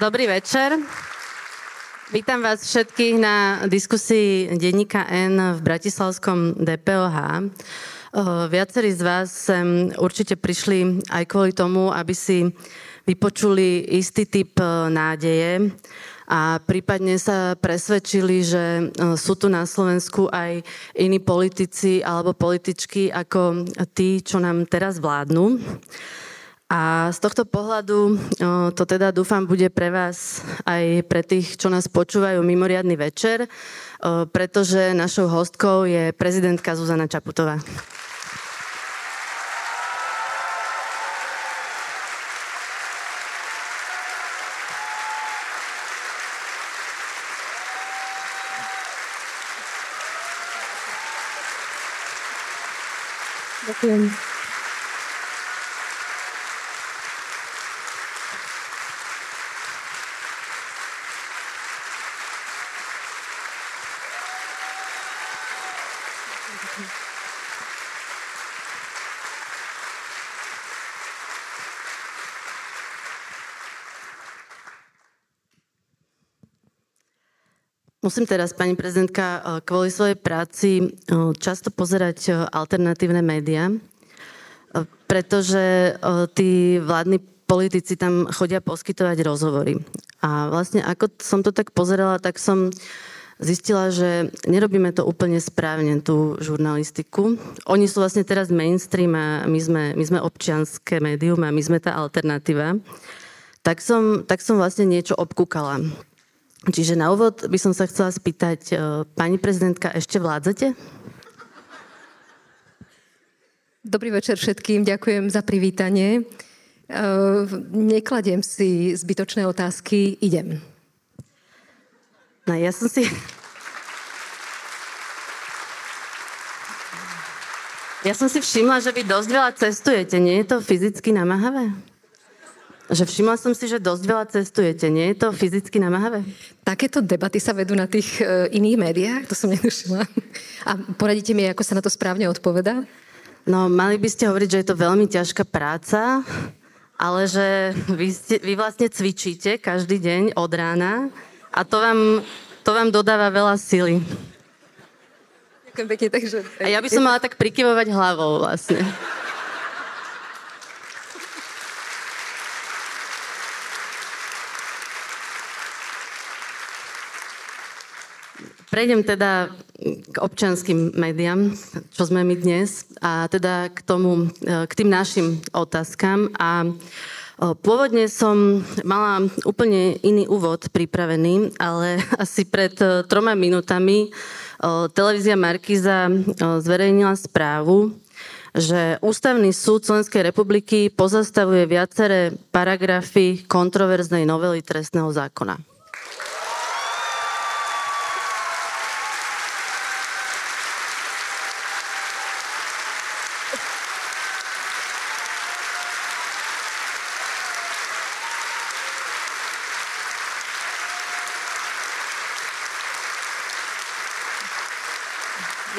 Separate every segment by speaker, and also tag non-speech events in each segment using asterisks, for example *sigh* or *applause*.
Speaker 1: Dobrý večer. Vítam vás všetkých na diskusii denníka N v Bratislavskom DPOH. Viacerí z vás sem určite prišli aj kvôli tomu, aby si vypočuli istý typ nádeje a prípadne sa presvedčili, že sú tu na Slovensku aj iní politici alebo političky ako tí, čo nám teraz vládnu. A z tohto pohľadu to teda dúfam bude pre vás aj pre tých, čo nás počúvajú mimoriadný večer, pretože našou hostkou je prezidentka Zuzana Čaputová. Ďakujem. Musím teraz, pani prezidentka, eh, kvôli svojej práci eh, často pozerať eh, alternatívne médiá, pretože tí vládni politici tam chodia poskytovať rozhovory. A vlastne ako som to tak pozerala, tak som zistila, že nerobíme to úplne správne, tú žurnalistiku. Oni sú vlastne teraz mainstream a my sme, my sme občianské médium a my sme tá alternatíva. Tak som, tak som vlastne niečo obkúkala. Čiže na úvod by som sa chcela spýtať, e, pani prezidentka, ešte vládzate?
Speaker 2: Dobrý večer všetkým, ďakujem za privítanie. E, nekladiem si zbytočné otázky, idem.
Speaker 1: No ja som si... Ja som si všimla, že vy dosť veľa cestujete. Nie je to fyzicky namáhavé? Že všimla som si, že dosť veľa cestujete. Nie je to fyzicky namáhavé?
Speaker 2: Takéto debaty sa vedú na tých e, iných médiách, to som netušila. A poradíte mi, ako sa na to správne odpoveda?
Speaker 1: No, mali by ste hovoriť, že je to veľmi ťažká práca, ale že vy, ste, vy vlastne cvičíte každý deň od rána a to vám, to vám dodáva veľa sily.
Speaker 2: Ďakujem pekne, takže...
Speaker 1: A ja by som mala tak prikyvovať hlavou vlastne. Prejdem teda k občanským médiám, čo sme my dnes, a teda k tomu, e, k tým našim otázkam. A e, Pôvodne som mala úplne iný úvod pripravený, ale *laughs* asi pred e, troma minútami televízia Markiza zverejnila správu, že Ústavný súd Slovenskej republiky pozastavuje viaceré paragrafy kontroverznej novely trestného zákona.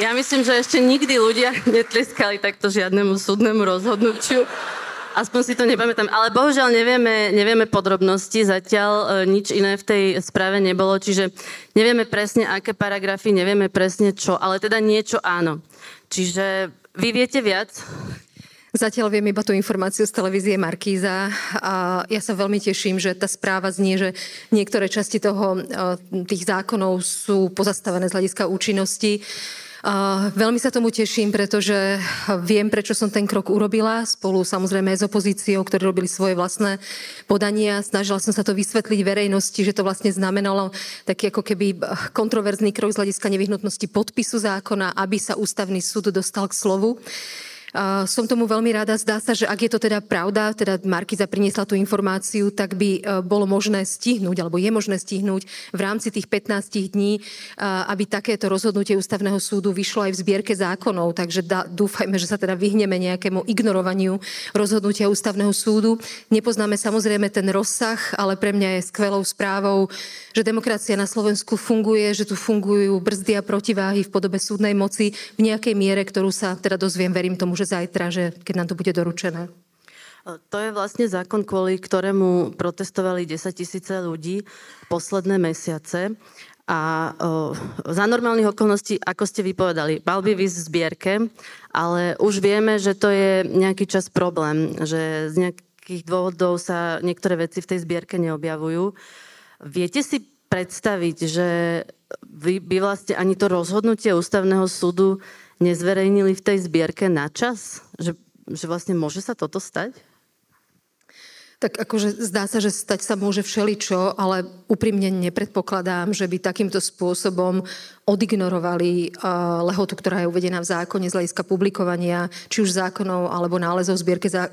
Speaker 1: Ja myslím, že ešte nikdy ľudia netliskali takto žiadnemu súdnemu rozhodnutiu. Aspoň si to nepamätám. Ale bohužiaľ nevieme, nevieme podrobnosti. Zatiaľ e, nič iné v tej správe nebolo, čiže nevieme presne, aké paragrafy, nevieme presne čo, ale teda niečo áno. Čiže vy viete viac?
Speaker 2: Zatiaľ viem iba tú informáciu z televízie Markíza a ja sa veľmi teším, že tá správa znie, že niektoré časti toho, e, tých zákonov sú pozastavené z hľadiska účinnosti. Veľmi sa tomu teším, pretože viem, prečo som ten krok urobila, spolu samozrejme aj s opozíciou, ktorí robili svoje vlastné podania. Snažila som sa to vysvetliť verejnosti, že to vlastne znamenalo taký ako keby kontroverzný krok z hľadiska nevyhnutnosti podpisu zákona, aby sa ústavný súd dostal k slovu. Som tomu veľmi rada. Zdá sa, že ak je to teda pravda, teda Markiza priniesla tú informáciu, tak by e, bolo možné stihnúť, alebo je možné stihnúť v rámci tých 15 dní, e, aby takéto rozhodnutie ústavného súdu vyšlo aj v zbierke zákonov. Takže dúfajme, že sa teda vyhneme nejakému ignorovaniu rozhodnutia ústavného súdu. Nepoznáme samozrejme ten rozsah, ale pre mňa je skvelou správou, že demokracia na Slovensku funguje, že tu fungujú brzdy a protiváhy v podobe súdnej moci v nejakej miere, ktorú sa teda dozviem, verím tomu, že zajtra, že keď nám to bude doručené.
Speaker 1: To je vlastne zákon, kvôli ktorému protestovali 10 tisíce ľudí posledné mesiace. A o, za normálnych okolností, ako ste vypovedali, mal by vysť v zbierke, ale už vieme, že to je nejaký čas problém, že z nejakých dôvodov sa niektoré veci v tej zbierke neobjavujú. Viete si predstaviť, že vy by vlastne ani to rozhodnutie ústavného súdu nezverejnili v tej zbierke na čas? Že, že vlastne môže sa toto stať?
Speaker 2: Tak akože zdá sa, že stať sa môže všeličo, ale úprimne nepredpokladám, že by takýmto spôsobom odignorovali uh, lehotu, ktorá je uvedená v zákone z hľadiska publikovania, či už zákonov alebo nálezov zbierke zá,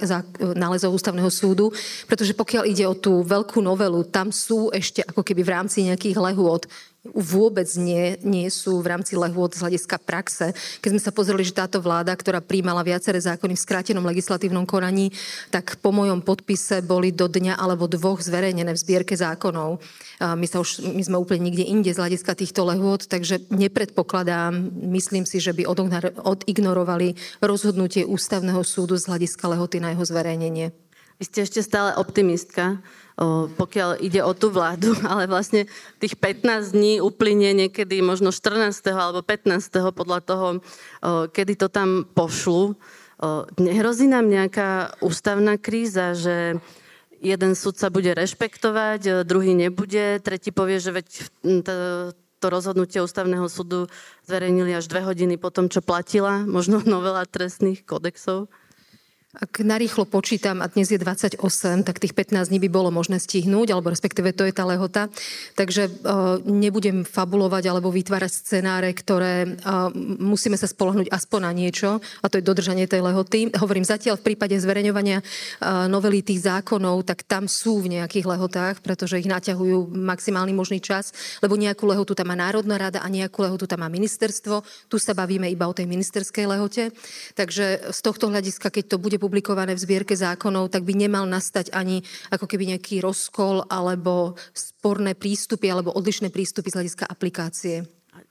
Speaker 2: nálezov ústavného súdu, pretože pokiaľ ide o tú veľkú novelu, tam sú ešte ako keby v rámci nejakých lehôd vôbec nie, nie sú v rámci lehôd z hľadiska praxe. Keď sme sa pozreli, že táto vláda, ktorá príjmala viaceré zákony v skrátenom legislatívnom konaní, tak po mojom podpise boli do dňa alebo dvoch zverejnené v zbierke zákonov. My, sa už, my sme úplne nikde inde z hľadiska týchto lehôd, takže nepredpokladám, myslím si, že by odignorovali rozhodnutie ústavného súdu z hľadiska lehoty na jeho zverejnenie.
Speaker 1: Vy ste ešte stále optimistka pokiaľ ide o tú vládu, *laughs* ale vlastne tých 15 dní uplynie niekedy možno 14. alebo 15. podľa toho, kedy to tam pošlu. Nehrozí nám nejaká ústavná kríza, že jeden súd sa bude rešpektovať, druhý nebude, tretí povie, že veď to rozhodnutie ústavného súdu zverejnili až dve hodiny po tom, čo platila *laughs* možno novela trestných kodexov?
Speaker 2: Ak narýchlo počítam, a dnes je 28, tak tých 15 dní by bolo možné stihnúť, alebo respektíve to je tá lehota. Takže uh, nebudem fabulovať alebo vytvárať scenáre, ktoré uh, musíme sa spolohnúť aspoň na niečo, a to je dodržanie tej lehoty. Hovorím zatiaľ v prípade zverejňovania uh, novely tých zákonov, tak tam sú v nejakých lehotách, pretože ich naťahujú maximálny možný čas, lebo nejakú lehotu tam má Národná rada a nejakú lehotu tam má ministerstvo. Tu sa bavíme iba o tej ministerskej lehote. Takže z tohto hľadiska, keď to bude publikované v zbierke zákonov, tak by nemal nastať ani ako keby nejaký rozkol alebo sporné prístupy alebo odlišné prístupy z hľadiska aplikácie.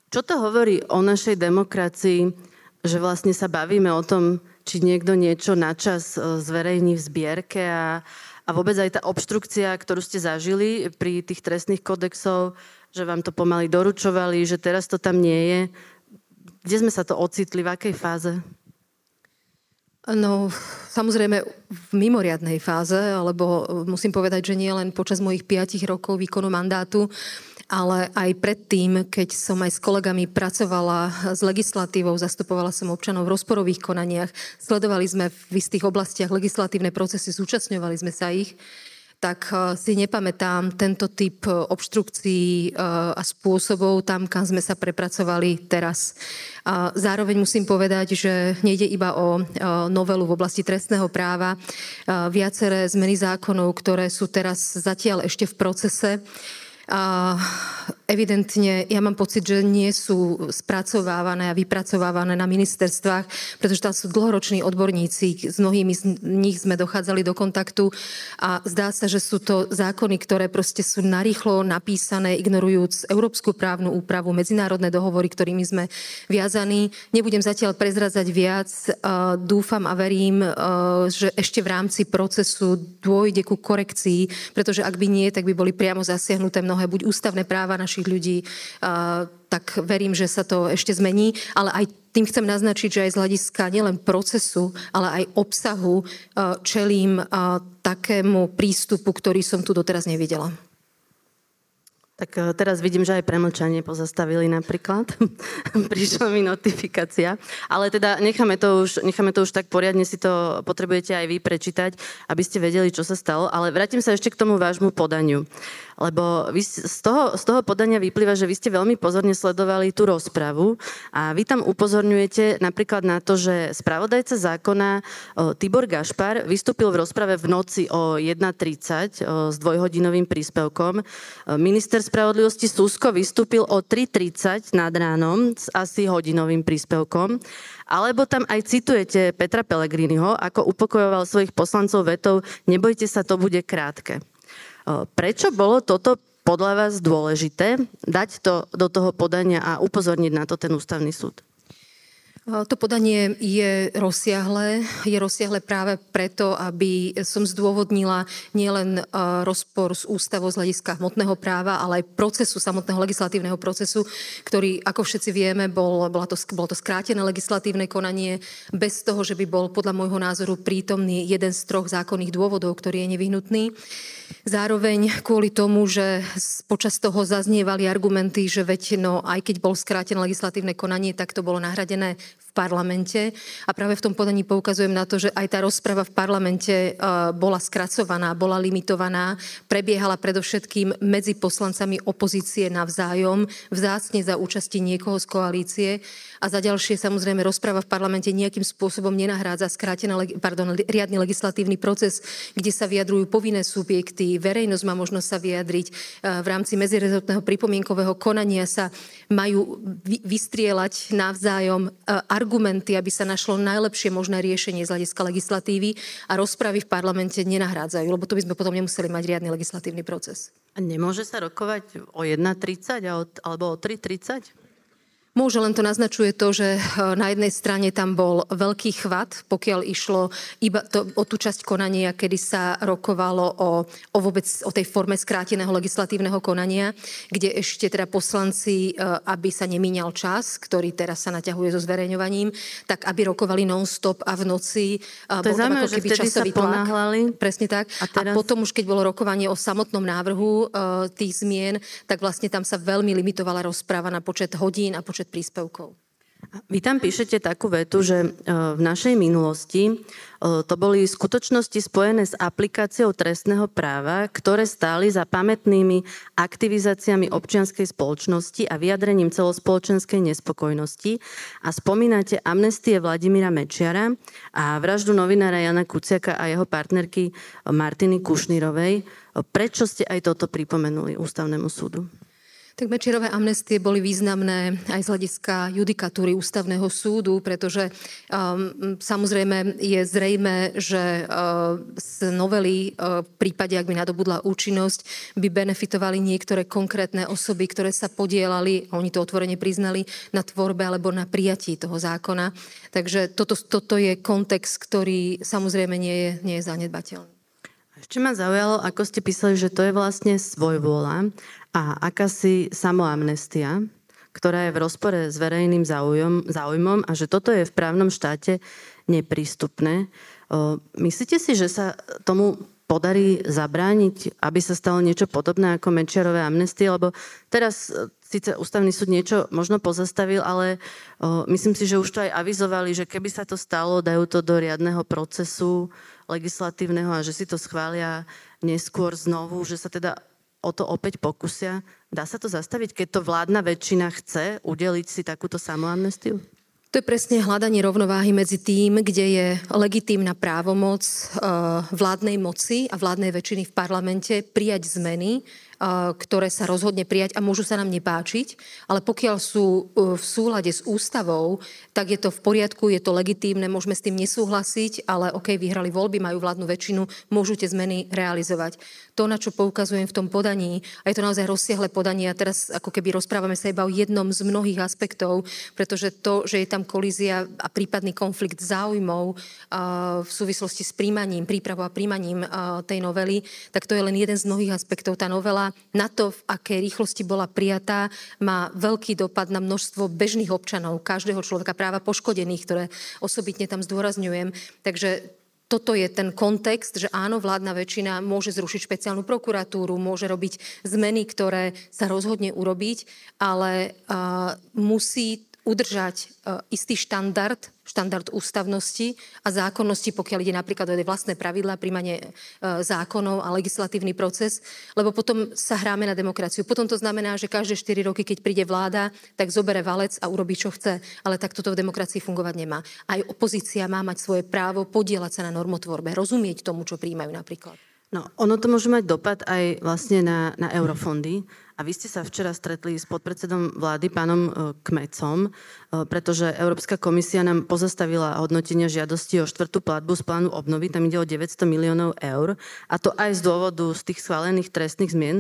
Speaker 1: Čo to hovorí o našej demokracii, že vlastne sa bavíme o tom, či niekto niečo načas e, zverejní v zbierke a, a vôbec aj tá obštrukcia, ktorú ste zažili pri tých trestných kodexov, že vám to pomaly doručovali, že teraz to tam nie je. Kde sme sa to ocitli, v akej fáze?
Speaker 2: No, samozrejme v mimoriadnej fáze, alebo musím povedať, že nie len počas mojich piatich rokov výkonu mandátu, ale aj predtým, keď som aj s kolegami pracovala s legislatívou, zastupovala som občanov v rozporových konaniach, sledovali sme v istých oblastiach legislatívne procesy, zúčastňovali sme sa ich tak eh, si nepamätám tento typ eh, obštrukcií eh, a spôsobov tam, kam sme sa prepracovali teraz. A zároveň musím povedať, že nejde iba o novelu v oblasti trestného práva. Viaceré zmeny zákonov, ktoré sú teraz zatiaľ ešte v procese, a evidentne ja mám pocit, že nie sú spracovávané a vypracovávané na ministerstvách, pretože tam sú dlhoroční odborníci, s mnohými z nich sme dochádzali do kontaktu a zdá sa, že sú to zákony, ktoré proste sú narýchlo napísané, ignorujúc európsku právnu úpravu, medzinárodné dohovory, ktorými sme viazaní. Nebudem zatiaľ prezradzať viac. Dúfam a verím, že ešte v rámci procesu dôjde ku korekcii, pretože ak by nie, tak by boli priamo zasiahnuté mnoho mnohé buď ústavné práva našich ľudí, tak verím, že sa to ešte zmení, ale aj tým chcem naznačiť, že aj z hľadiska nielen procesu, ale aj obsahu čelím takému prístupu, ktorý som tu doteraz nevidela.
Speaker 1: Tak e, teraz vidím, že aj premlčanie pozastavili napríklad. *laughs* Prišla mi notifikácia. Ale teda necháme to, už, necháme to už tak poriadne, si to potrebujete aj vy prečítať, aby ste vedeli, čo sa stalo. Ale vrátim sa ešte k tomu vášmu podaniu. Lebo vy z, toho, z toho podania vyplýva, že vy ste veľmi pozorne sledovali tú rozpravu a vy tam upozorňujete napríklad na to, že spravodajca zákona Tibor Gašpar vystúpil v rozprave v noci o 1.30 s dvojhodinovým príspevkom. Minister spravodlivosti Susko vystúpil o 3.30 nad ránom s asi hodinovým príspevkom. Alebo tam aj citujete Petra Pellegriniho, ako upokojoval svojich poslancov vetou nebojte sa, to bude krátke. Prečo bolo toto podľa vás dôležité dať to do toho podania a upozorniť na to ten ústavný súd?
Speaker 2: To podanie je rozsiahle. Je rozsiahle práve preto, aby som zdôvodnila nielen rozpor s ústavou z hľadiska hmotného práva, ale aj procesu, samotného legislatívneho procesu, ktorý, ako všetci vieme, bol, bolo, to, bolo to skrátené legislatívne konanie bez toho, že by bol podľa môjho názoru prítomný jeden z troch zákonných dôvodov, ktorý je nevyhnutný. Zároveň kvôli tomu, že počas toho zaznievali argumenty, že veď no, aj keď bol skrátené legislatívne konanie, tak to bolo nahradené parlamente. A práve v tom podaní poukazujem na to, že aj tá rozprava v parlamente e, bola skracovaná, bola limitovaná, prebiehala predovšetkým medzi poslancami opozície navzájom, vzácne za účasti niekoho z koalície. A za ďalšie samozrejme rozpráva v parlamente nejakým spôsobom nenahrádza skrátený, pardon, riadny legislatívny proces, kde sa vyjadrujú povinné subjekty, verejnosť má možnosť sa vyjadriť. E, v rámci medzirezortného pripomienkového konania sa majú vystrieľať navzájom argumenty argumenty, aby sa našlo najlepšie možné riešenie z hľadiska legislatívy a rozpravy v parlamente nenahrádzajú, lebo to by sme potom nemuseli mať riadny legislatívny proces.
Speaker 1: A nemôže sa rokovať o 1.30 alebo o 3.30?
Speaker 2: Môže, len to naznačuje to, že eh, na jednej strane tam bol veľký chvat, pokiaľ išlo iba to, o tú časť konania, kedy sa rokovalo o, o vôbec o tej forme skráteného legislatívneho konania, kde ešte teda poslanci, eh, aby sa nemíňal čas, ktorý teraz sa naťahuje so zverejňovaním, tak aby rokovali non-stop a v noci.
Speaker 1: Eh, to bol je tam ako keby časový ponáhľali.
Speaker 2: Presne tak. A, teraz... a potom už, keď bolo rokovanie o samotnom návrhu tých zmien, tak vlastne tam sa veľmi limitovala rozpráva na počet hodín a počet príspevkov.
Speaker 1: Vy tam píšete takú vetu, že e, v našej minulosti e, to boli skutočnosti spojené s aplikáciou trestného práva, ktoré stáli za pamätnými aktivizáciami občianskej spoločnosti a vyjadrením celospoločenskej nespokojnosti a spomínate amnestie Vladimíra Mečiara a vraždu novinára Jana Kuciaka a jeho partnerky Martiny Kušnírovej. Prečo ste aj toto pripomenuli ústavnému súdu?
Speaker 2: Tak Mečierové amnestie boli významné aj z hľadiska judikatúry ústavného súdu, pretože um, samozrejme je zrejme, že uh, z novely uh, v prípade, ak by nadobudla účinnosť, by benefitovali niektoré konkrétne osoby, ktoré sa podielali, oni to otvorene priznali, na tvorbe alebo na prijatí toho zákona. Takže toto, toto je kontext, ktorý samozrejme nie je, nie je zanedbateľný.
Speaker 1: Ešte ma zaujalo, ako ste písali, že to je vlastne svojvôľa a akási samoamnestia, ktorá je v rozpore s verejným záujom, záujmom a že toto je v právnom štáte neprístupné. Myslíte si, že sa tomu podarí zabrániť, aby sa stalo niečo podobné ako Mečiarové amnestie? Lebo teraz e, síce ústavný súd niečo možno pozastavil, ale o, myslím si, že už to aj avizovali, že keby sa to stalo, dajú to do riadneho procesu legislatívneho a že si to schvália neskôr znovu, že sa teda o to opäť pokusia. Dá sa to zastaviť, keď to vládna väčšina chce udeliť si takúto samoamnestiu?
Speaker 2: To je presne hľadanie rovnováhy medzi tým, kde je legitímna právomoc e, vládnej moci a vládnej väčšiny v parlamente prijať zmeny, ktoré sa rozhodne prijať a môžu sa nám nepáčiť, ale pokiaľ sú e, v súlade s ústavou, tak je to v poriadku, je to legitímne, môžeme s tým nesúhlasiť, ale OK, vyhrali voľby, majú vládnu väčšinu, môžu tie zmeny realizovať. To, na čo poukazujem v tom podaní, a je to naozaj rozsiahle podanie, a teraz ako keby rozprávame sa iba o jednom z mnohých aspektov, pretože to, že je tam kolízia a prípadný konflikt záujmov v súvislosti s príjmaním, prípravou a príjmaním tej novely, tak to je len jeden z mnohých aspektov. Tá novela na to, v akej rýchlosti bola prijatá, má veľký dopad na množstvo bežných občanov, každého človeka, práva poškodených, ktoré osobitne tam zdôrazňujem. Takže toto je ten kontext, že áno, vládna väčšina môže zrušiť špeciálnu prokuratúru, môže robiť zmeny, ktoré sa rozhodne urobiť, ale uh, musí udržať uh, istý štandard štandard ústavnosti a zákonnosti, pokiaľ ide napríklad o vlastné pravidlá, príjmanie e, zákonov a legislatívny proces, lebo potom sa hráme na demokraciu. Potom to znamená, že každé 4 roky, keď príde vláda, tak zobere valec a urobí, čo chce. Ale tak toto v demokracii fungovať nemá. Aj opozícia má mať svoje právo podielať sa na normotvorbe, rozumieť tomu, čo príjmajú napríklad.
Speaker 1: No, ono to môže mať dopad aj vlastne na, na eurofondy. A vy ste sa včera stretli s podpredsedom vlády, pánom e, Kmecom, e, pretože Európska komisia nám pozastavila hodnotenia žiadosti o štvrtú platbu z plánu obnovy. Tam ide o 900 miliónov eur. A to aj z dôvodu z tých schválených trestných zmien.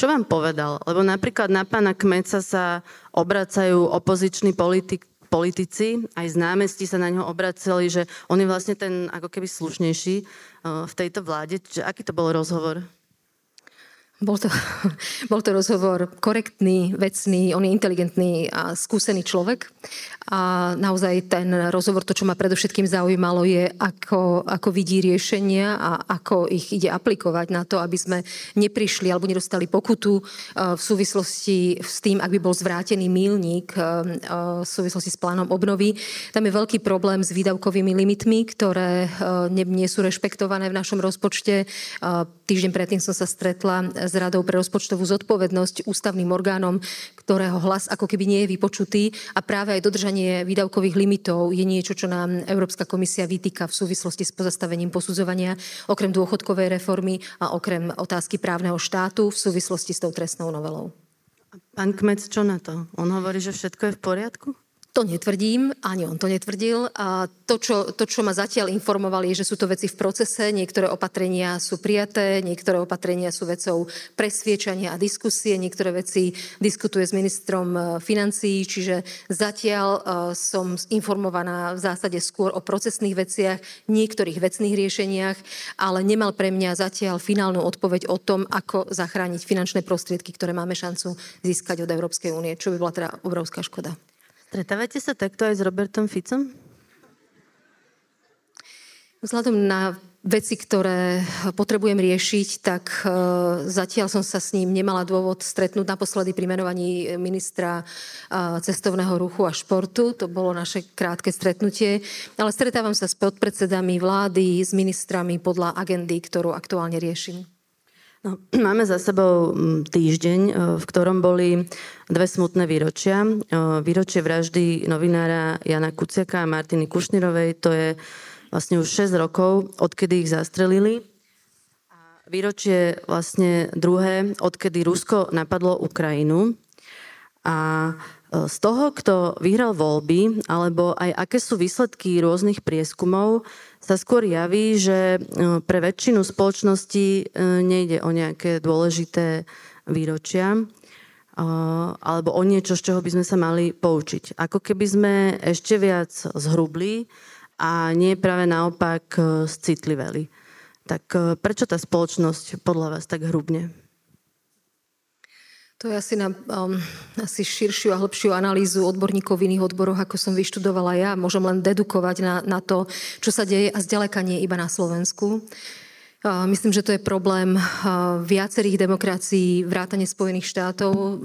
Speaker 1: Čo vám povedal? Lebo napríklad na pána Kmeca sa obracajú opoziční politik, politici, aj z námestí sa na ňo obraceli, že on je vlastne ten ako keby slušnejší v tejto vláde. Čiže aký to bol rozhovor?
Speaker 2: Bol to, *laughs* bol to rozhovor korektný, vecný, on je inteligentný a skúsený človek. A naozaj ten rozhovor, to, čo ma predovšetkým zaujímalo, je, ako, ako vidí riešenia a ako ich ide aplikovať na to, aby sme neprišli alebo nedostali pokutu e, v súvislosti s tým, ak by bol zvrátený mílnik e, e, v súvislosti s plánom obnovy. Tam je veľký problém s výdavkovými limitmi, ktoré nie sú rešpektované v našom rozpočte. Týždeň predtým som sa stretla s Radou pre rozpočtovú zodpovednosť, ústavným orgánom, ktorého hlas ako keby nie je vypočutý a práve aj dodržanie výdavkových limitov je niečo, čo nám Európska komisia vytýka v súvislosti s pozastavením posudzovania, okrem dôchodkovej reformy a okrem otázky právneho štátu v súvislosti s tou trestnou novelou.
Speaker 1: Pán Kmec, čo na to? On hovorí, že všetko je v poriadku?
Speaker 2: To netvrdím, ani on to netvrdil. A to čo, to, čo ma zatiaľ informovali, je, že sú to veci v procese, niektoré opatrenia sú prijaté, niektoré opatrenia sú vecou presviečania a diskusie, niektoré veci diskutuje s ministrom e, financií, čiže zatiaľ uh, som informovaná v zásade skôr o procesných veciach, niektorých vecných riešeniach, ale nemal pre mňa zatiaľ finálnu odpoveď o tom, ako zachrániť finančné prostriedky, ktoré máme šancu získať od Európskej únie, čo by bola teda obrovská škoda.
Speaker 1: Stretávate sa takto aj s Robertom Ficom?
Speaker 2: Vzhľadom na veci, ktoré potrebujem riešiť, tak e, zatiaľ som sa s ním nemala dôvod stretnúť naposledy pri menovaní ministra e, cestovného ruchu a športu. To bolo naše krátke stretnutie. Ale stretávam sa s podpredsedami vlády, s ministrami podľa agendy, ktorú aktuálne riešim.
Speaker 1: No, *clears throat* máme za sebou mm, týždeň, e, v ktorom boli dve smutné výročia. E, výročie vraždy novinára Jana Kuciaka a Martiny Kušnirovej, to je vlastne už 6 rokov, odkedy ich zastrelili. A výročie vlastne druhé, odkedy Rusko napadlo Ukrajinu. A e, z toho, kto vyhral voľby, alebo aj aké sú výsledky rôznych prieskumov, sa skôr javí, že e, pre väčšinu spoločnosti e, nejde o nejaké dôležité výročia e, alebo o niečo, z čoho by sme sa mali poučiť. Ako keby sme ešte viac zhrubli a nie práve naopak citliveli. Tak prečo tá spoločnosť podľa vás tak hrubne?
Speaker 2: To je asi na um, asi širšiu a hĺbšiu analýzu odborníkov v iných odboroch, ako som vyštudovala ja. Môžem len dedukovať na, na to, čo sa deje a zďaleka nie iba na Slovensku. Uh, myslím, že to je problém uh, viacerých demokracií, vrátane Spojených štátov. Uh,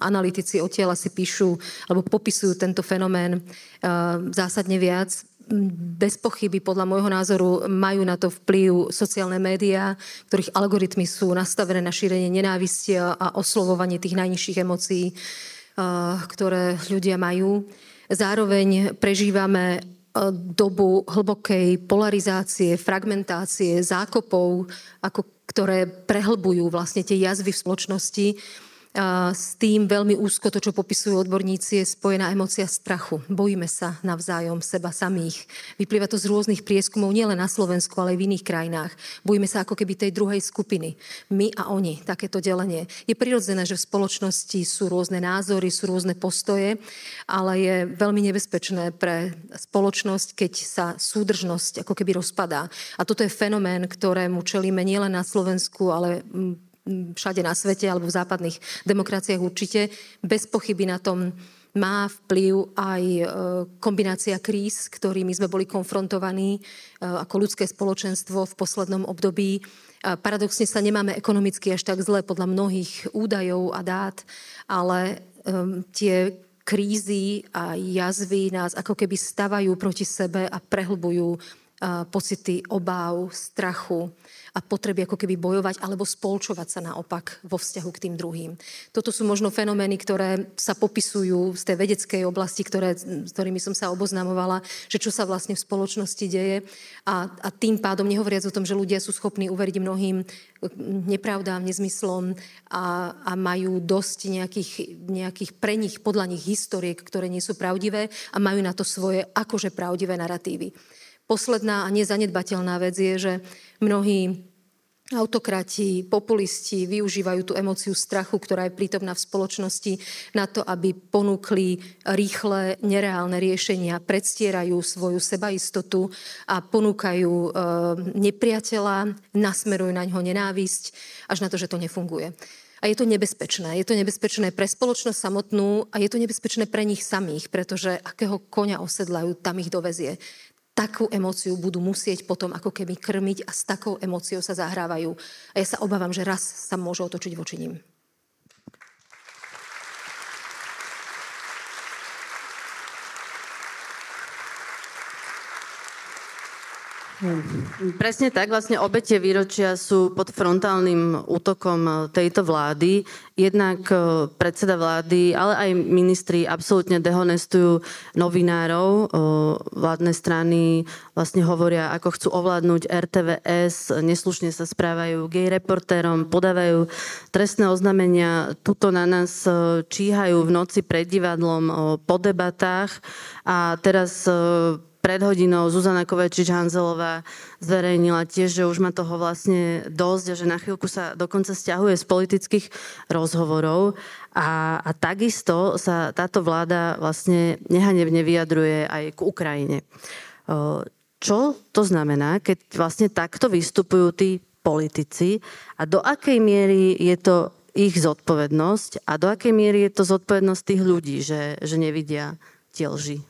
Speaker 2: analytici odtiaľ si píšu alebo popisujú tento fenomén zásadne viac bez pochyby podľa môjho názoru majú na to vplyv sociálne médiá, ktorých algoritmy sú nastavené na šírenie nenávisti a oslovovanie tých najnižších emócií, ktoré ľudia majú. Zároveň prežívame dobu hlbokej polarizácie, fragmentácie, zákopov, ako, ktoré prehlbujú vlastne tie jazvy v spoločnosti s tým veľmi úzko to, čo popisujú odborníci, je spojená emocia strachu. Bojíme sa navzájom seba samých. Vyplýva to z rôznych prieskumov, nielen na Slovensku, ale aj v iných krajinách. Bojíme sa ako keby tej druhej skupiny. My a oni, takéto delenie. Je prirodzené, že v spoločnosti sú rôzne názory, sú rôzne postoje, ale je veľmi nebezpečné pre spoločnosť, keď sa súdržnosť ako keby rozpadá. A toto je fenomén, ktorému čelíme nielen na Slovensku, ale všade na svete alebo v západných demokraciách určite. Bez pochyby na tom má vplyv aj e, kombinácia kríz, ktorými sme boli konfrontovaní e, ako ľudské spoločenstvo v poslednom období. Paradoxne sa nemáme ekonomicky až tak zle podľa mnohých údajov a dát, ale tie krízy a jazvy nás ako keby stavajú proti sebe a prehlbujú pocity obáv, strachu, a potreby ako keby bojovať alebo spolčovať sa naopak vo vzťahu k tým druhým. Toto sú možno fenomény, ktoré sa popisujú z tej vedeckej oblasti, ktoré, s ktorými som sa oboznamovala, že čo sa vlastne v spoločnosti deje a, a tým pádom nehovoriac o tom, že ľudia sú schopní uveriť mnohým nepravdám, nezmyslom a, a majú dosť nejakých, nejakých pre nich, podľa nich historiek, ktoré nie sú pravdivé a majú na to svoje akože pravdivé narratívy. Posledná a nezanedbateľná vec je, že mnohí Autokrati, populisti využívajú tú emóciu strachu, ktorá je prítomná v spoločnosti, na to, aby ponúkli rýchle, nereálne riešenia, predstierajú svoju sebaistotu a ponúkajú e, nepriateľa, nasmerujú na ňo nenávisť, až na to, že to nefunguje. A je to nebezpečné. Je to nebezpečné pre spoločnosť samotnú a je to nebezpečné pre nich samých, pretože akého konia osedlajú, tam ich dovezie takú emóciu budú musieť potom ako keby krmiť a s takou emóciou sa zahrávajú. A ja sa obávam, že raz sa môžu otočiť voči ním.
Speaker 1: Presne tak, vlastne obete výročia sú pod frontálnym útokom tejto vlády. Jednak e, predseda vlády, ale aj ministri absolútne dehonestujú novinárov. E, vládne strany vlastne hovoria, ako chcú ovládnuť RTVS, neslušne sa správajú gay reportérom, podávajú trestné oznamenia, tuto na nás číhajú v noci pred divadlom po debatách a teraz pred hodinou Zuzana Kovečič-Hanzelová zverejnila tiež, že už má toho vlastne dosť a že na chvíľku sa dokonca stiahuje z politických rozhovorov. A, a takisto sa táto vláda vlastne nehanebne vyjadruje aj k Ukrajine. Čo to znamená, keď vlastne takto vystupujú tí politici a do akej miery je to ich zodpovednosť a do akej miery je to zodpovednosť tých ľudí, že, že nevidia tie lži?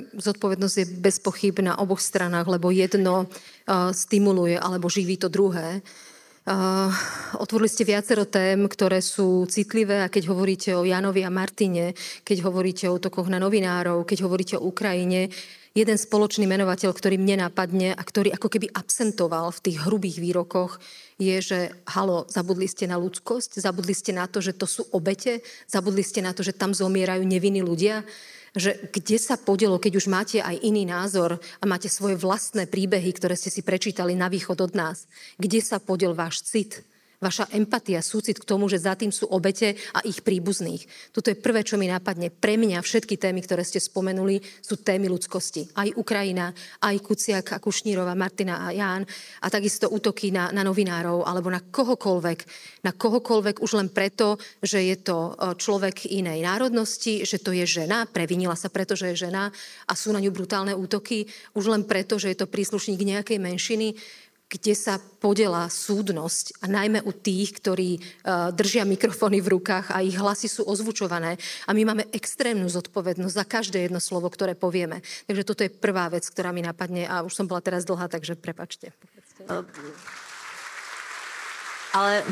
Speaker 2: Zodpovednosť je bez pochyb na oboch stranách, lebo jedno uh, stimuluje alebo živí to druhé. Uh, otvorili ste viacero tém, ktoré sú citlivé a keď hovoríte o Janovi a Martine, keď hovoríte o útokoch na novinárov, keď hovoríte o Ukrajine, jeden spoločný menovateľ, ktorý mne napadne a ktorý ako keby absentoval v tých hrubých výrokoch, je, že halo, zabudli ste na ľudskosť, zabudli ste na to, že to sú obete, zabudli ste na to, že tam zomierajú nevinní ľudia že kde sa podelo, keď už máte aj iný názor a máte svoje vlastné príbehy, ktoré ste si prečítali na východ od nás, kde sa podel váš cit, Vaša empatia, súcit k tomu, že za tým sú obete a ich príbuzných. Toto je prvé, čo mi napadne. Pre mňa všetky témy, ktoré ste spomenuli, sú témy ľudskosti. Aj Ukrajina, aj Kuciak a Kušnírova, Martina a Ján a takisto útoky na, na novinárov alebo na kohokoľvek. Na kohokoľvek už len preto, že je to e, človek inej národnosti, že to je žena, previnila sa preto, že je žena a sú na ňu brutálne útoky, už len preto, že je to príslušník nejakej menšiny kde sa podela súdnosť a najmä u tých, ktorí uh, držia mikrofóny v rukách a ich hlasy sú ozvučované. A my máme extrémnu zodpovednosť za každé jedno slovo, ktoré povieme. Takže toto je prvá vec, ktorá mi napadne a už som bola teraz dlhá, takže prepačte.
Speaker 1: Ale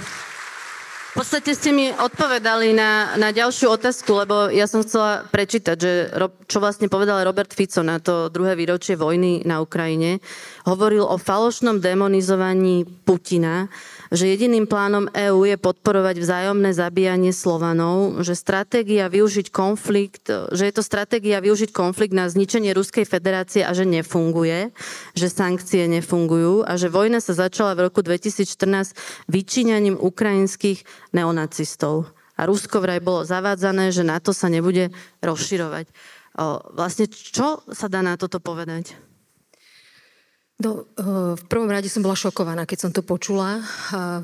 Speaker 1: v podstate ste mi odpovedali na, na ďalšiu otázku, lebo ja som chcela prečítať, že čo vlastne povedal Robert Fico na to druhé výročie vojny na Ukrajine. Hovoril o falošnom demonizovaní Putina, že jediným plánom EÚ je podporovať vzájomné zabíjanie Slovanov, že stratégia využiť konflikt, že je to stratégia využiť konflikt na zničenie Ruskej federácie a že nefunguje, že sankcie nefungujú a že vojna sa začala v roku 2014 vyčíňaním ukrajinských neonacistov. A Rusko vraj bolo zavádzané, že NATO sa nebude rozširovať. Vlastne čo sa dá na toto povedať?
Speaker 2: No, eh, v prvom rade som bola šokovaná, keď som to počula.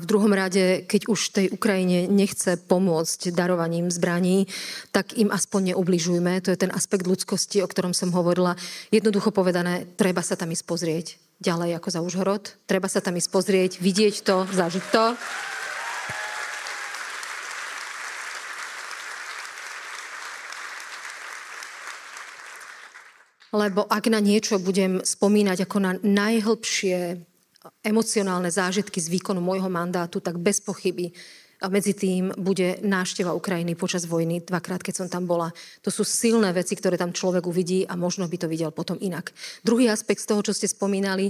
Speaker 2: V druhom rade, keď už tej Ukrajine nechce pomôcť darovaním zbraní, tak im aspoň neubližujme. To je ten aspekt ľudskosti, o ktorom som hovorila. Jednoducho povedané, treba sa tam ísť pozrieť ďalej ako za Užhorod. Treba sa tam ísť pozrieť, vidieť to, zažiť to. Lebo ak na niečo budem spomínať ako na najhlbšie emocionálne zážitky z výkonu môjho mandátu, tak bez pochyby a medzi tým bude nášteva Ukrajiny počas vojny, dvakrát, keď som tam bola. To sú silné veci, ktoré tam človek uvidí a možno by to videl potom inak. Druhý aspekt z toho, čo ste spomínali,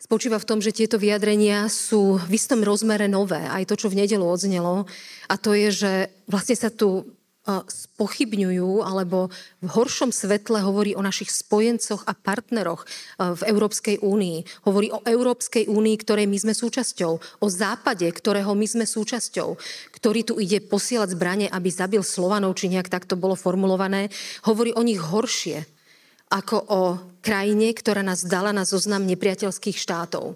Speaker 2: spočíva v tom, že tieto vyjadrenia sú v istom rozmere nové. Aj to, čo v nedelu odznelo. A to je, že vlastne sa tu spochybňujú alebo v horšom svetle hovorí o našich spojencoch a partneroch v Európskej únii. Hovorí o Európskej únii, ktorej my sme súčasťou. O západe, ktorého my sme súčasťou. Ktorý tu ide posielať zbranie, aby zabil Slovanov, či nejak takto bolo formulované. Hovorí o nich horšie ako o krajine, ktorá nás dala na zoznam nepriateľských štátov.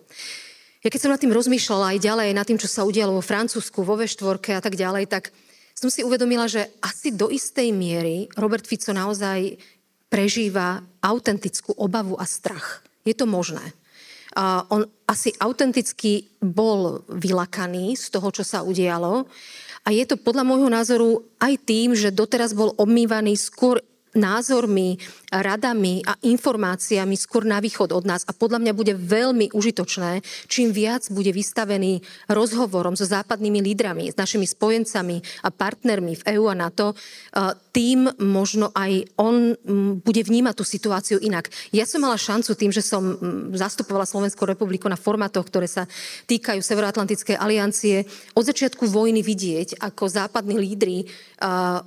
Speaker 2: Ja keď som nad tým rozmýšľala aj ďalej, nad tým, čo sa udialo vo Francúzsku, vo V4 a tak ďalej, tak som si uvedomila, že asi do istej miery Robert Fico naozaj prežíva autentickú obavu a strach. Je to možné. Uh, on asi autenticky bol vylakaný z toho, čo sa udialo. A je to podľa môjho názoru aj tým, že doteraz bol obmývaný skôr názormi, radami a informáciami skôr na východ od nás. A podľa mňa bude veľmi užitočné, čím viac bude vystavený rozhovorom so západnými lídrami, s našimi spojencami a partnermi v EÚ a NATO, tým možno aj on bude vnímať tú situáciu inak. Ja som mala šancu tým, že som zastupovala Slovenskú republiku na formátoch, ktoré sa týkajú Severoatlantickej aliancie, od začiatku vojny vidieť, ako západní lídry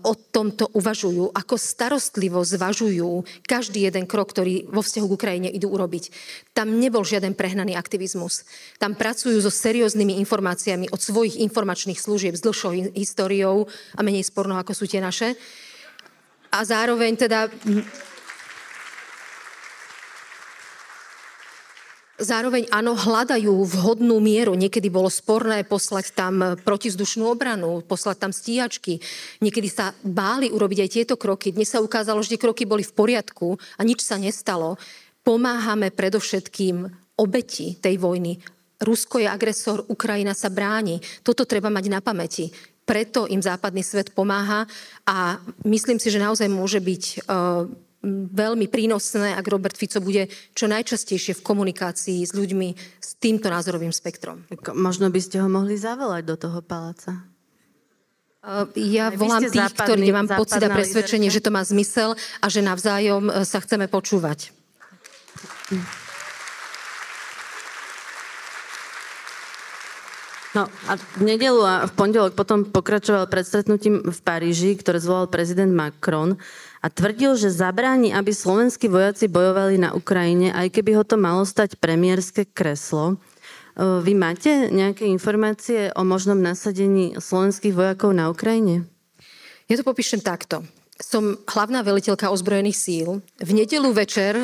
Speaker 2: o tomto uvažujú, ako starostlivo zvažujú každý jeden krok, ktorý vo vzťahu k Ukrajine idú urobiť. Tam nebol žiaden prehnaný aktivizmus. Tam pracujú so serióznymi informáciami od svojich informačných služieb s dlhšou históriou a menej spornou, ako sú tie naše. A zároveň teda Zároveň áno, hľadajú vhodnú mieru. Niekedy bolo sporné poslať tam protizdušnú obranu, poslať tam stíhačky. Niekedy sa báli urobiť aj tieto kroky. Dnes sa ukázalo, že kroky boli v poriadku a nič sa nestalo. Pomáhame predovšetkým obeti tej vojny. Rusko je agresor, Ukrajina sa bráni. Toto treba mať na pamäti. Preto im západný svet pomáha a myslím si, že naozaj môže byť uh, veľmi prínosné, ak Robert Fico bude čo najčastejšie v komunikácii s ľuďmi s týmto názorovým spektrom.
Speaker 1: Možno by ste ho mohli zavolať do toho paláca.
Speaker 2: Ja Aj volám tých, západný, ktorí mám pocit a presvedčenie, že to má zmysel a že navzájom e, sa chceme počúvať.
Speaker 1: No a v nedelu a v pondelok potom pokračoval pred stretnutím v Paríži, ktoré zvolal prezident Macron a tvrdil, že zabráni, aby slovenskí vojaci bojovali na Ukrajine, aj keby ho to malo stať premiérske kreslo. E, vy máte nejaké informácie o možnom nasadení slovenských vojakov na Ukrajine?
Speaker 2: Ja to popíšem takto. Som hlavná veliteľka ozbrojených síl. V nedelu večer...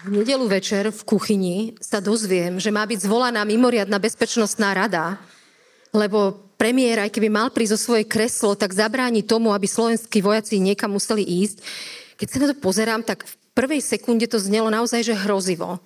Speaker 2: V nedelu večer v kuchyni sa dozviem, že má byť zvolaná mimoriadná bezpečnostná rada, lebo premiér, aj keby mal prísť o svoje kreslo, tak zabráni tomu, aby slovenskí vojaci niekam museli ísť. Keď sa na to pozerám, tak v prvej sekunde to znelo naozaj, že hrozivo.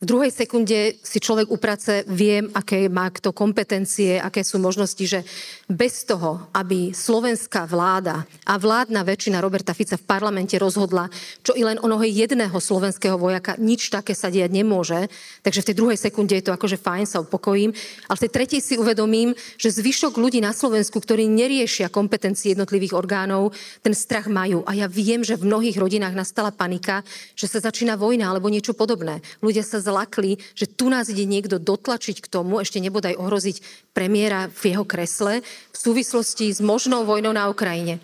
Speaker 2: V druhej sekunde si človek uprace, viem, aké má kto kompetencie, aké sú možnosti, že bez toho, aby slovenská vláda a vládna väčšina Roberta Fica v parlamente rozhodla, čo i len onoho jedného slovenského vojaka, nič také sa diať nemôže. Takže v tej druhej sekunde je to akože fajn, sa upokojím. Ale v tej tretej si uvedomím, že zvyšok ľudí na Slovensku, ktorí neriešia kompetencie jednotlivých orgánov, ten strach majú. A ja viem, že v mnohých rodinách nastala panika, že sa začína vojna alebo niečo podobné. Ľudia sa zlakli, že tu nás ide niekto dotlačiť k tomu, ešte nebodaj ohroziť premiéra v jeho kresle v súvislosti s možnou vojnou na Ukrajine.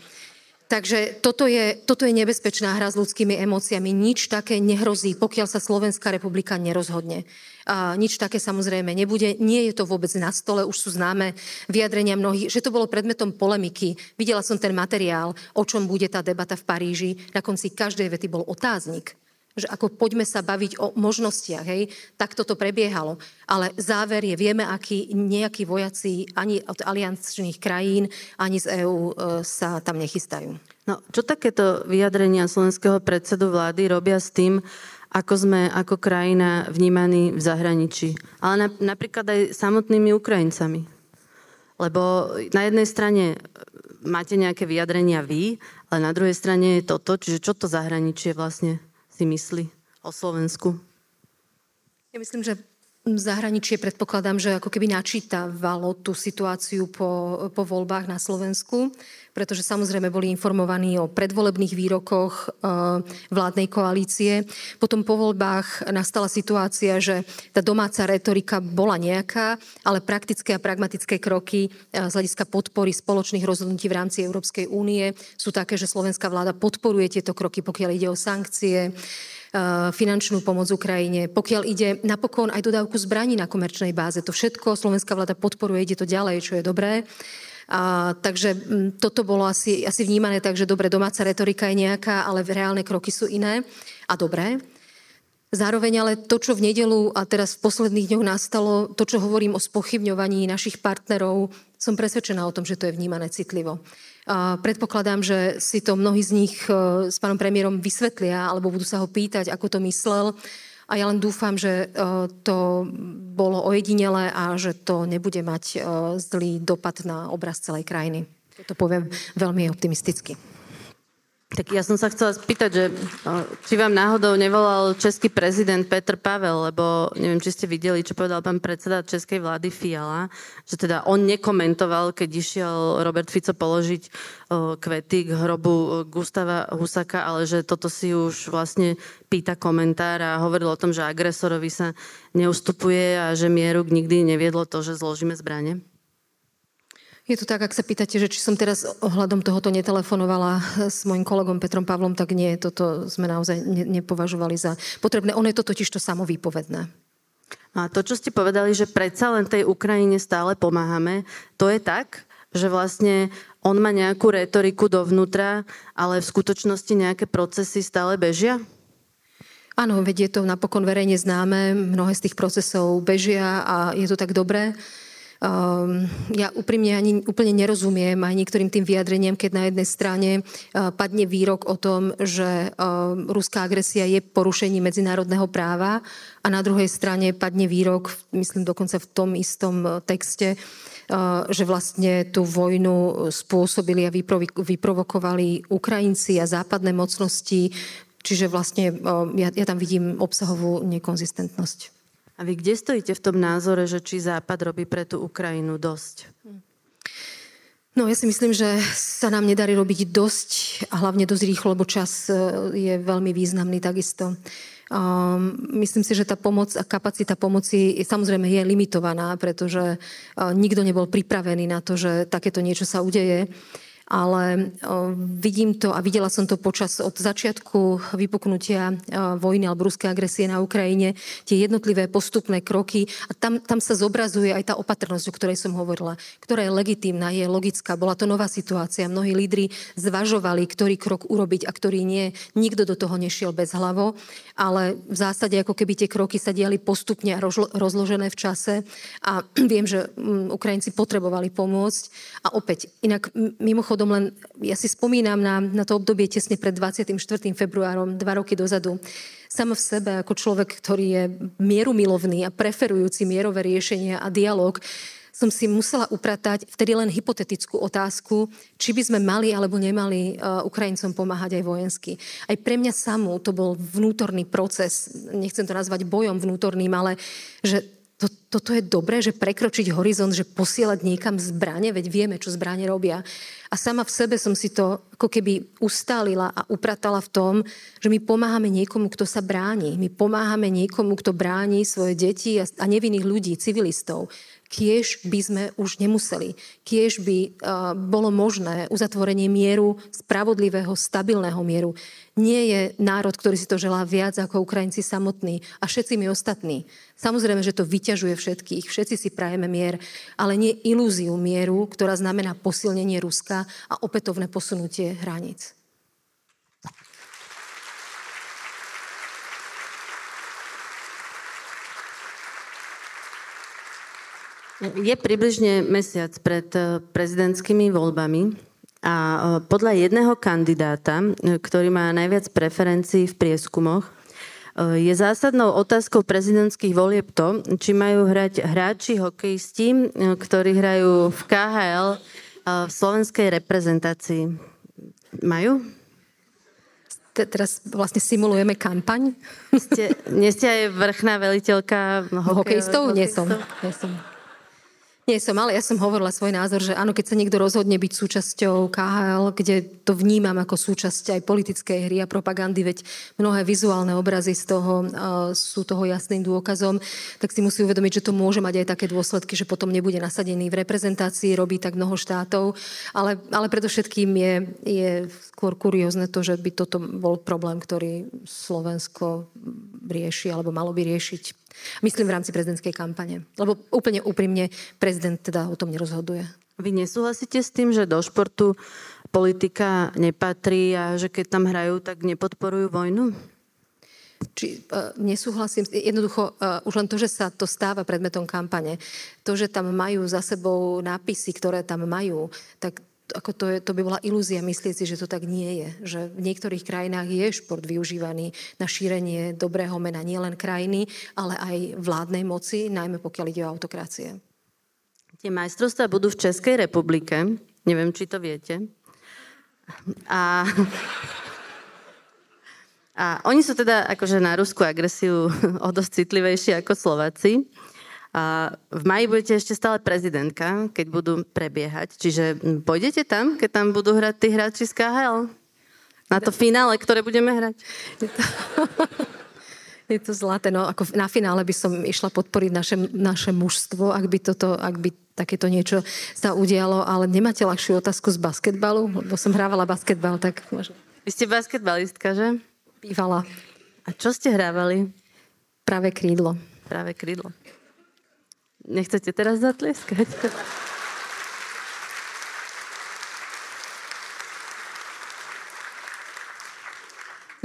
Speaker 2: Takže toto je, toto je nebezpečná hra s ľudskými emóciami. Nič také nehrozí, pokiaľ sa Slovenská republika nerozhodne. A nič také samozrejme nebude. Nie je to vôbec na stole, už sú známe vyjadrenia mnohých, že to bolo predmetom polemiky. Videla som ten materiál, o čom bude tá debata v Paríži. Na konci každej vety bol otáznik že ako poďme sa baviť o možnostiach, hej, tak toto prebiehalo. Ale záver je, vieme, akí nejakí vojaci ani od aliančných krajín, ani z EÚ e, sa tam nechystajú.
Speaker 1: No, čo takéto vyjadrenia slovenského predsedu vlády robia s tým, ako sme ako krajina vnímaní v zahraničí. Ale na, napríklad aj samotnými Ukrajincami. Lebo na jednej strane máte nejaké vyjadrenia vy, ale na druhej strane je toto, čiže čo to zahraničie vlastne si myslí o Slovensku?
Speaker 2: Ja myslím, že zahraničie predpokladám, že ako keby načítavalo tú situáciu po, po voľbách na Slovensku, pretože samozrejme boli informovaní o predvolebných výrokoch e, vládnej koalície. Potom po voľbách nastala situácia, že tá domáca retorika bola nejaká, ale praktické a pragmatické kroky e, z hľadiska podpory spoločných rozhodnutí v rámci Európskej únie sú také, že slovenská vláda podporuje tieto kroky, pokiaľ ide o sankcie, finančnú pomoc Ukrajine, pokiaľ ide napokon aj dodávku zbraní na komerčnej báze. To všetko slovenská vláda podporuje, ide to ďalej, čo je dobré. A, takže m, toto bolo asi, asi vnímané tak, že dobre, domáca retorika je nejaká, ale reálne kroky sú iné a dobré. Zároveň ale to, čo v nedelu a teraz v posledných dňoch nastalo, to, čo hovorím o spochybňovaní našich partnerov, som presvedčená o tom, že to je vnímané citlivo. A predpokladám, že si to mnohí z nich e, s pánom premiérom vysvetlia alebo budú sa ho pýtať, ako to myslel. A ja len dúfam, že e, to bolo ojedinele a že to nebude mať e, zlý dopad na obraz celej krajiny. To poviem veľmi optimisticky.
Speaker 1: Tak ja som sa chcela spýtať, že či vám náhodou nevolal český prezident Petr Pavel, lebo neviem, či ste videli, čo povedal pán predseda českej vlády Fiala, že teda on nekomentoval, keď išiel Robert Fico položiť kvety k hrobu Gustava Husaka, ale že toto si už vlastne pýta komentár a hovoril o tom, že agresorovi sa neustupuje a že mieru nikdy neviedlo to, že zložíme zbranie.
Speaker 2: Je to tak, ak sa pýtate, že či som teraz ohľadom tohoto netelefonovala s mojim kolegom Petrom Pavlom, tak nie, toto sme naozaj ne, nepovažovali za potrebné. Ono je to totiž to samovýpovedné.
Speaker 1: A to, čo ste povedali, že predsa len tej Ukrajine stále pomáhame, to je tak, že vlastne on má nejakú retoriku dovnútra, ale v skutočnosti nejaké procesy stále bežia?
Speaker 2: Áno, veď je to napokon verejne známe, mnohé z tých procesov bežia a je to tak dobré. Um, ja úprimne ani úplne nerozumiem aj niektorým tým vyjadreniam, keď na jednej strane uh, padne výrok o tom, že uh, ruská agresia je porušením medzinárodného práva a na druhej strane padne výrok, myslím dokonca v tom istom uh, texte, že vlastne tú vojnu spôsobili a vyprovokovali Ukrajinci a západné mocnosti, čiže vlastne ja, ja tam vidím obsahovú nekonzistentnosť.
Speaker 1: A vy kde stojíte v tom názore, že či Západ robí pre tú Ukrajinu dosť?
Speaker 2: No ja si myslím, že sa nám nedarí robiť dosť a hlavne dosť rýchlo, lebo čas e, je veľmi významný takisto. Um, myslím si, že tá pomoc a kapacita pomoci samozrejme je limitovaná, pretože uh, nikto nebol pripravený na to, že takéto niečo sa udeje ale vidím to a videla som to počas od začiatku vypuknutia vojny alebo ruskej agresie na Ukrajine, tie jednotlivé postupné kroky a tam, tam sa zobrazuje aj tá opatrnosť, o ktorej som hovorila, ktorá je legitímna, je logická. Bola to nová situácia. Mnohí lídry zvažovali, ktorý krok urobiť a ktorý nie. Nikto do toho nešiel bez hlavo, ale v zásade ako keby tie kroky sa diali postupne a rozložené v čase a *clears throat* viem, že mm, Ukrajinci potrebovali pomôcť a opäť, inak mimochodom mimochodom len, ja si spomínam na, na to obdobie tesne pred 24. februárom, dva roky dozadu. Sam v sebe, ako človek, ktorý je mierumilovný a preferujúci mierové riešenia a dialog, som si musela upratať vtedy len hypotetickú otázku, či by sme mali alebo nemali uh, Ukrajincom pomáhať aj vojensky. Aj pre mňa samú to bol vnútorný proces, nechcem to nazvať bojom vnútorným, ale že to, toto je dobré, že prekročiť horizont, že posielať niekam zbranie, veď vieme, čo zbranie robia. A sama v sebe som si to ako keby ustálila a upratala v tom, že my pomáhame niekomu, kto sa bráni. My pomáhame niekomu, kto bráni svoje deti a, a nevinných ľudí, civilistov kiež by sme už nemuseli. Kiež by uh, bolo možné uzatvorenie mieru, spravodlivého, stabilného mieru. Nie je národ, ktorý si to želá viac ako Ukrajinci samotní a všetci my ostatní. Samozrejme, že to vyťažuje všetkých, všetci si prajeme mier, ale nie ilúziu mieru, ktorá znamená posilnenie Ruska a opätovné posunutie hraníc.
Speaker 1: Je približne mesiac pred eh, prezidentskými voľbami a eh, podľa jedného kandidáta, eh, ktorý má najviac preferencií v prieskumoch, je zásadnou otázkou prezidentských volieb to, či majú hrať hráči, hokejisti, ktorí hrajú v KHL v slovenskej reprezentácii. Majú?
Speaker 2: teraz vlastne simulujeme kampaň.
Speaker 1: Ste, nie ste aj vrchná veliteľka hokejistov?
Speaker 2: hokejistov? Nie som. Nie som. Nie som, ale ja som hovorila svoj názor, že áno, keď sa niekto rozhodne byť súčasťou KHL, kde to vnímam ako súčasť aj politickej hry a propagandy, veď mnohé vizuálne obrazy z toho uh, sú toho jasným dôkazom, tak si musí uvedomiť, že to môže mať aj také dôsledky, že potom nebude nasadený v reprezentácii, robí tak mnoho štátov, ale, ale predovšetkým je, je skôr kuriózne to, že by toto bol problém, ktorý Slovensko rieši alebo malo by riešiť. Myslím v rámci prezidentskej kampane. Lebo úplne úprimne prezident teda o tom nerozhoduje.
Speaker 1: Vy nesúhlasíte s tým, že do športu politika nepatrí a že keď tam hrajú, tak nepodporujú vojnu?
Speaker 2: Či, uh, nesúhlasím, jednoducho uh, už len to, že sa to stáva predmetom kampane, to, že tam majú za sebou nápisy, ktoré tam majú, tak ako to, je, to by bola ilúzia myslieť si, že to tak nie je. Že v niektorých krajinách je šport využívaný na šírenie dobrého mena nielen krajiny, ale aj vládnej moci, najmä pokiaľ ide o autokracie.
Speaker 1: Tie majstrovstvá budú v Českej republike. Neviem, či to viete. A, a oni sú teda akože na ruskú agresiu *laughs* o dosť citlivejší ako Slováci. A v maji budete ešte stále prezidentka, keď budú prebiehať. Čiže pôjdete tam, keď tam budú hrať tí hráči z KHL? Na to finále, ktoré budeme hrať?
Speaker 2: Je to, *laughs* je to zlaté. No, ako na finále by som išla podporiť naše, naše mužstvo, ak by, toto, ak by takéto niečo sa udialo. Ale nemáte ľahšiu otázku z basketbalu? Lebo som hrávala basketbal, tak možno.
Speaker 1: Vy ste basketbalistka, že?
Speaker 2: Bývala.
Speaker 1: A čo ste hrávali?
Speaker 2: Práve krídlo.
Speaker 1: Práve krídlo. Nechcete teraz zatlieskať?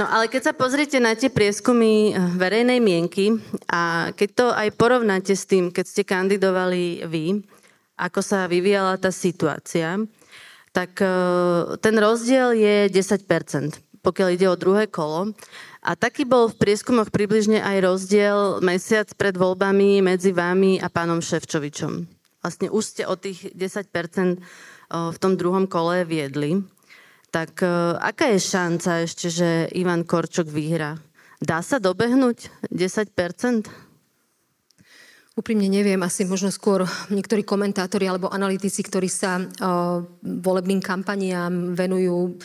Speaker 1: No ale keď sa pozriete na tie prieskumy eh, verejnej mienky a keď to aj porovnáte s tým, keď ste kandidovali vy, ako sa vyvíjala tá situácia, tak eh, ten rozdiel je 10%, pokiaľ ide o druhé kolo. A taký bol v prieskumoch približne aj rozdiel mesiac pred voľbami medzi vami a pánom Ševčovičom. Vlastne už ste o tých 10% v tom druhom kole viedli. Tak aká je šanca ešte, že Ivan Korčok vyhrá? Dá sa dobehnúť 10%?
Speaker 2: Úprimne neviem, asi možno skôr niektorí komentátori alebo analytici, ktorí sa uh, volebným kampaniám venujú,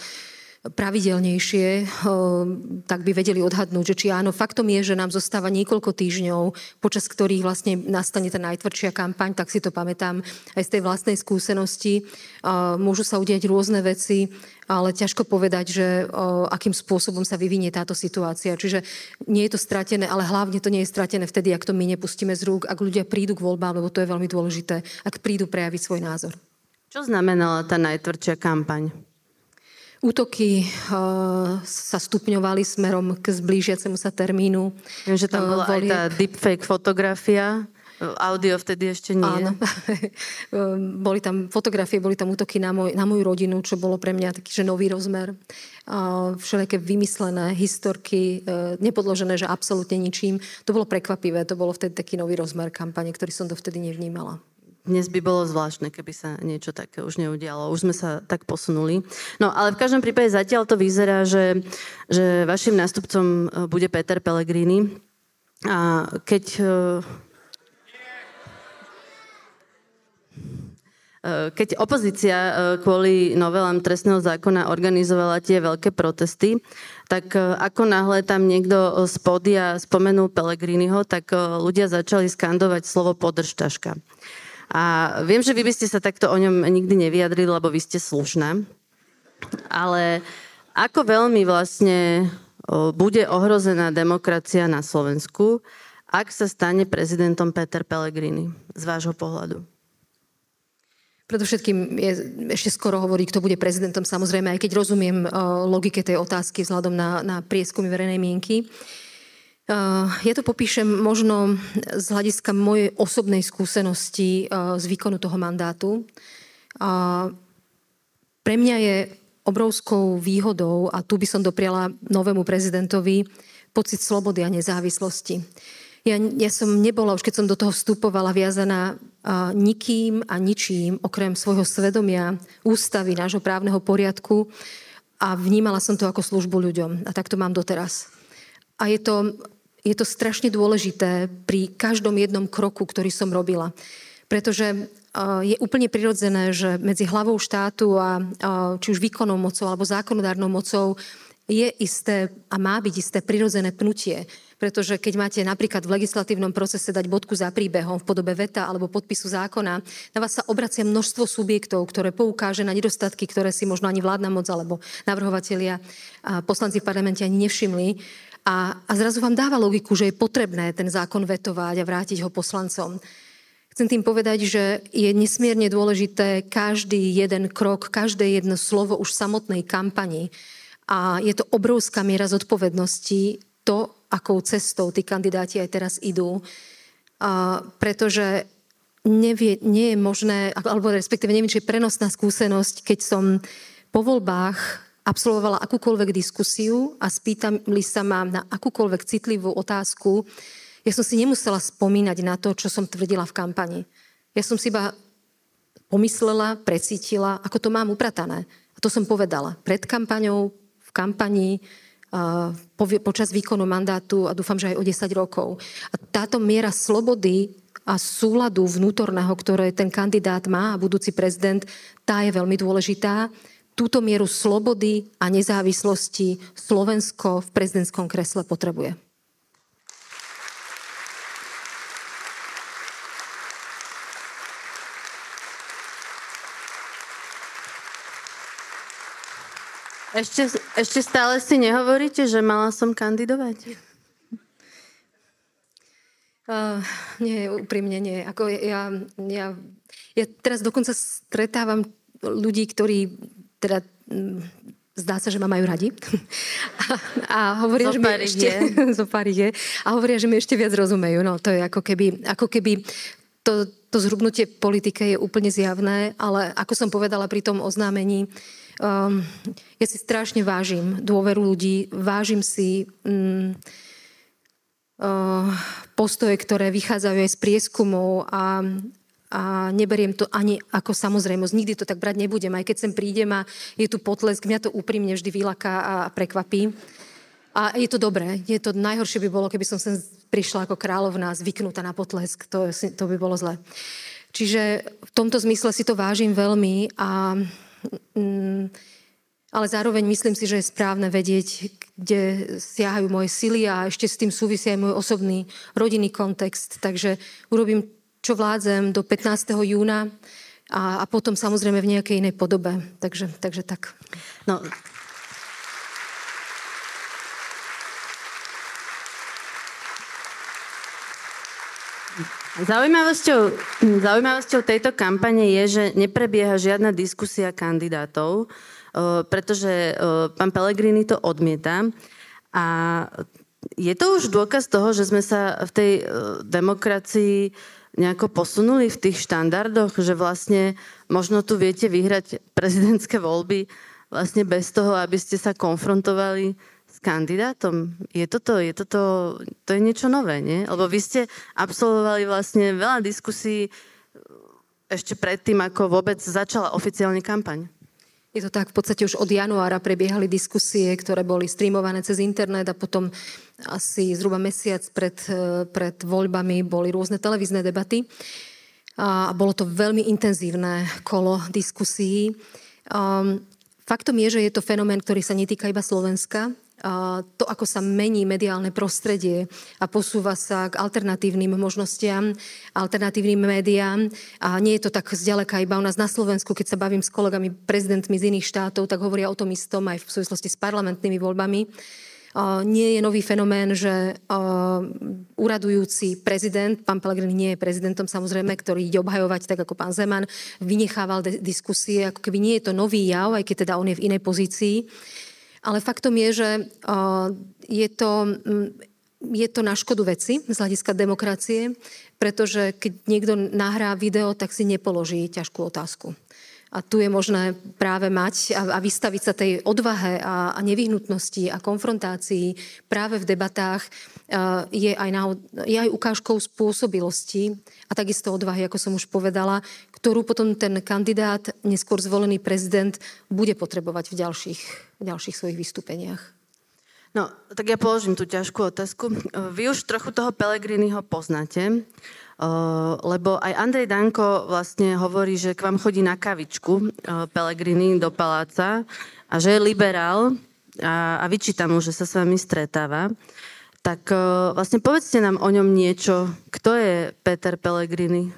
Speaker 2: pravidelnejšie, eh, tak by vedeli odhadnúť, že či áno. Faktom je, že nám zostáva niekoľko týždňov, počas ktorých vlastne nastane tá najtvrdšia kampaň, tak si to pamätám aj z tej vlastnej skúsenosti. Môžu sa udiať rôzne veci, ale ťažko povedať, že eh, akým spôsobom sa vyvinie táto situácia. Čiže nie je to stratené, ale hlavne to nie je stratené vtedy, ak to my nepustíme z rúk, ak ľudia prídu k voľbám, lebo to je veľmi dôležité, ak prídu prejaviť svoj názor.
Speaker 1: Čo znamenala tá najtvrdšia kampaň?
Speaker 2: Útoky uh, sa stupňovali smerom k zblížiacemu sa termínu.
Speaker 1: Viem, že tam bola uh, aj tá deepfake fotografia. Audio vtedy ešte nie. Áno. *laughs*
Speaker 2: boli tam fotografie, boli tam útoky na, môj, na moju rodinu, čo bolo pre mňa taký, že nový rozmer. Všelijaké vymyslené historky, uh, nepodložené, že absolútne ničím. To bolo prekvapivé, to bolo vtedy taký nový rozmer kampane, ktorý som dovtedy nevnímala
Speaker 1: dnes by bolo zvláštne, keby sa niečo také už neudialo. Už sme sa tak posunuli. No ale v každom prípade zatiaľ to vyzerá, že, že vašim nástupcom e, bude Peter Pellegrini. A keď e, e, keď opozícia kvôli novelám trestného zákona organizovala tie veľké protesty, tak ako náhle tam niekto z podia spomenul Pelegriniho, tak ľudia začali skandovať slovo podržtaška. A viem, že vy by ste sa takto o ňom nikdy nevyjadrili, lebo vy ste slušná. Ale ako veľmi vlastne bude ohrozená demokracia na Slovensku, ak sa stane prezidentom Peter Pellegrini, z vášho pohľadu?
Speaker 2: Predovšetkým je ešte skoro hovorí, kto bude prezidentom, samozrejme, aj keď rozumiem logike tej otázky vzhľadom na, na prieskumy verejnej mienky. Eh, ja to popíšem možno z hľadiska mojej osobnej skúsenosti eh, z výkonu toho mandátu. Pre mňa je obrovskou výhodou, a tu by som dopriala novému prezidentovi, pocit slobody a nezávislosti. Ja, ja som nebola, už keď som do toho vstupovala, viazaná nikým a ničím, okrem svojho svedomia, ústavy, nášho právneho poriadku a vnímala som to ako službu ľuďom. A tak to mám doteraz. A je to je to strašne dôležité pri každom jednom kroku, ktorý som robila. Pretože je úplne prirodzené, že medzi hlavou štátu a či už výkonnou mocou alebo zákonodárnou mocou je isté a má byť isté prirodzené pnutie. Pretože keď máte napríklad v legislatívnom procese dať bodku za príbehom v podobe veta alebo podpisu zákona, na vás sa obracia množstvo subjektov, ktoré poukáže na nedostatky, ktoré si možno ani vládna moc alebo navrhovatelia a poslanci v parlamente ani nevšimli A, a zrazu vám dáva logiku, že je potrebné ten zákon vetovať a vrátiť ho poslancom. Chcem tým povedať, že je nesmierne dôležité každý jeden krok, každé jedno slovo už samotnej kampani. A je to obrovská miera zodpovednosti, to, akou cestou tí kandidáti aj teraz idú. A, pretože nevie, nie je možné, alebo respektíve neviem, či je prenosná skúsenosť, keď som po voľbách absolvovala akúkoľvek diskusiu a spýtali sa ma na akúkoľvek citlivú otázku, ja som si nemusela spomínať na to, čo som tvrdila v kampani. Ja som si iba pomyslela, precítila, ako to mám upratané. A to som povedala pred kampaňou, v kampani, počas výkonu mandátu a dúfam, že aj o 10 rokov. A táto miera slobody a súladu vnútorného, ktoré ten kandidát má a budúci prezident, tá je veľmi dôležitá. Túto mieru slobody a nezávislosti Slovensko v prezidentskom kresle potrebuje.
Speaker 1: Ešte, ešte stále si nehovoríte, že mala som kandidovať?
Speaker 2: Uh, nie, úprimne nie. Ako ja, ja, ja teraz dokonca stretávam ľudí, ktorí teda m, zdá sa, že ma majú radi. *laughs* A, a hovoria, že mi ešte, *laughs* je. A hovoria, že mi ešte viac rozumejú. No, to je ako keby, ako keby to, to zhrubnutie politike je úplne zjavné, ale ako som povedala pri tom oznámení, um, ja si strašne vážim dôveru ľudí, vážim si um, postoje, ktoré vychádzajú aj z prieskumov a, a neberiem to ani ako samozrejmosť. Nikdy to tak brať nebudem. Aj keď sem prídem a je tu potlesk, mňa to úprimne vždy vylaká a prekvapí. A je to dobré. Je to najhoršie by bolo, keby som sem prišla ako kráľovná zvyknutá na potlesk. To, to by bolo zle. Čiže v tomto zmysle si to vážim veľmi a mm, ale zároveň myslím si, že je správne vedieť, kde siahajú moje sily a ešte s tým súvisí aj môj osobný rodinný kontext. Takže urobím, čo vládzem do 15. júna a, a potom samozrejme v nejakej inej podobe. Takže, takže tak.
Speaker 1: No, Zaujímavosťou, zaujímavosťou tejto kampane je, že neprebieha žiadna diskusia kandidátov. Eh, pretože eh, pán Pellegrini to odmieta. A je to už dôkaz toho, že sme sa v tej eh, demokracii nejako posunuli v tých štandardoch, že vlastne možno tu viete vyhrať prezidentské voľby vlastne bez toho, aby ste sa konfrontovali s kandidátom. Je toto, je toto, to je niečo nové, nie? Lebo vy ste absolvovali vlastne veľa diskusí ešte predtým, ako vôbec začala oficiálne kampaň.
Speaker 2: Je to tak, v podstate už od januára prebiehali diskusie, ktoré boli streamované cez internet a potom asi zhruba mesiac pred, eh, pred voľbami boli rôzne televízne debaty. A bolo to veľmi intenzívne kolo diskusí. Um, faktom je, že je to fenomén, ktorý sa netýka iba Slovenska to, ako sa mení mediálne prostredie a posúva sa k alternatívnym možnostiam, alternatívnym médiám. A nie je to tak zďaleka iba u nás na Slovensku, keď sa bavím s kolegami prezidentmi z iných štátov, tak hovoria o tom istom aj v súvislosti s parlamentnými voľbami. Nie je nový fenomén, že uradujúci prezident, pán Pellegrini nie je prezidentom samozrejme, ktorý ide obhajovať tak ako pán Zeman, vynechával diskusie, ako keby nie je to nový jav, aj keď teda on je v inej pozícii. Ale faktom je, že je to, mm, je to na škodu veci z hľadiska demokracie, pretože keď niekto nahrá video, tak si nepoloží ťažkú otázku. A tu je možné práve mať a, a vystaviť sa tej odvahe a, a nevyhnutnosti a konfrontácii práve v debatách je, aj na, je aj ukážkou spôsobilosti a takisto odvahy, ako som už povedala, ktorú potom ten kandidát, neskôr zvolený prezident, bude potrebovať v ďalších, v ďalších svojich vystúpeniach.
Speaker 1: No, tak ja položím tú ťažkú otázku. Vy už trochu toho Pelegriniho poznáte lebo aj Andrej Danko vlastne hovorí, že k vám chodí na kavičku Pelegrini do paláca a že je liberál a, a vyčíta mu, že sa s vami stretáva. Tak vlastne povedzte nám o ňom niečo. Kto je Peter Pellegrini?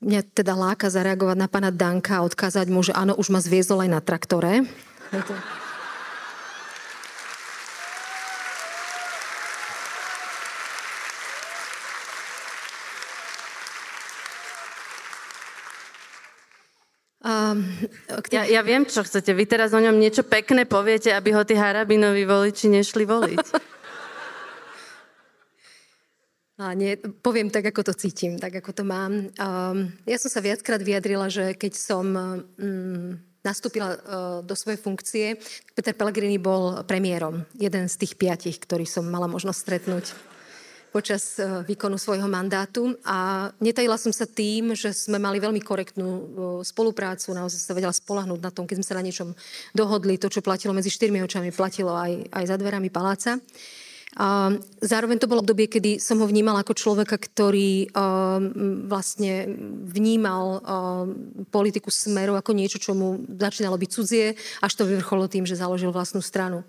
Speaker 2: Mňa teda láka zareagovať na pána Danka a odkázať mu, že áno, už ma zviezol aj na traktore. *laughs*
Speaker 1: Um, ja, ja viem, čo chcete. Vy teraz o ňom niečo pekné poviete, aby ho tí harabinoví voliči nešli voliť. *laughs*
Speaker 2: A nie, poviem tak, ako to cítim, tak, ako to mám. Um, ja som sa viackrát vyjadrila, že keď som um, nastúpila uh, do svojej funkcie, Peter Pellegrini bol premiérom, jeden z tých piatich, ktorých som mala možnosť stretnúť počas uh, výkonu svojho mandátu. A netajila som sa tým, že sme mali veľmi korektnú uh, spoluprácu, naozaj sa vedela spolahnúť na tom, keď sme sa na niečom dohodli. To, čo platilo medzi štyrmi očami, platilo aj, aj za dverami paláca. A zároveň to bolo obdobie, kedy som ho vnímala ako človeka, ktorý vlastne vnímal politiku smeru ako niečo, čo mu začínalo byť cudzie, až to vyvrcholo tým, že založil vlastnú stranu.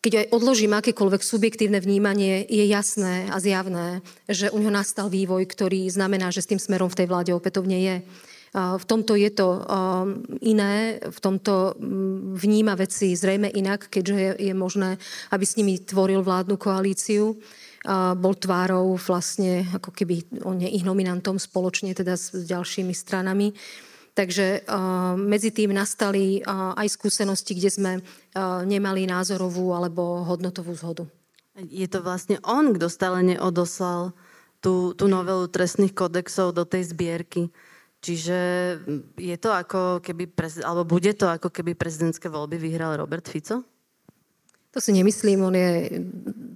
Speaker 2: Keď aj odložím akékoľvek subjektívne vnímanie, je jasné a zjavné, že u neho nastal vývoj, ktorý znamená, že s tým smerom v tej vláde opätovne je. V tomto je to iné, v tomto vníma veci zrejme inak, keďže je, je možné, aby s nimi tvoril vládnu koalíciu. Bol tvárou vlastne, ako keby on je ich nominantom spoločne teda s ďalšími stranami. Takže uh, medzi tým nastali uh, aj skúsenosti, kde sme uh, nemali názorovú alebo hodnotovú zhodu.
Speaker 1: Je to vlastne on, kto stále neodoslal tú, tú novelu trestných kodexov do tej zbierky. Čiže je to ako keby, prez, alebo bude to ako keby prezidentské voľby vyhral Robert Fico?
Speaker 2: To si nemyslím, on je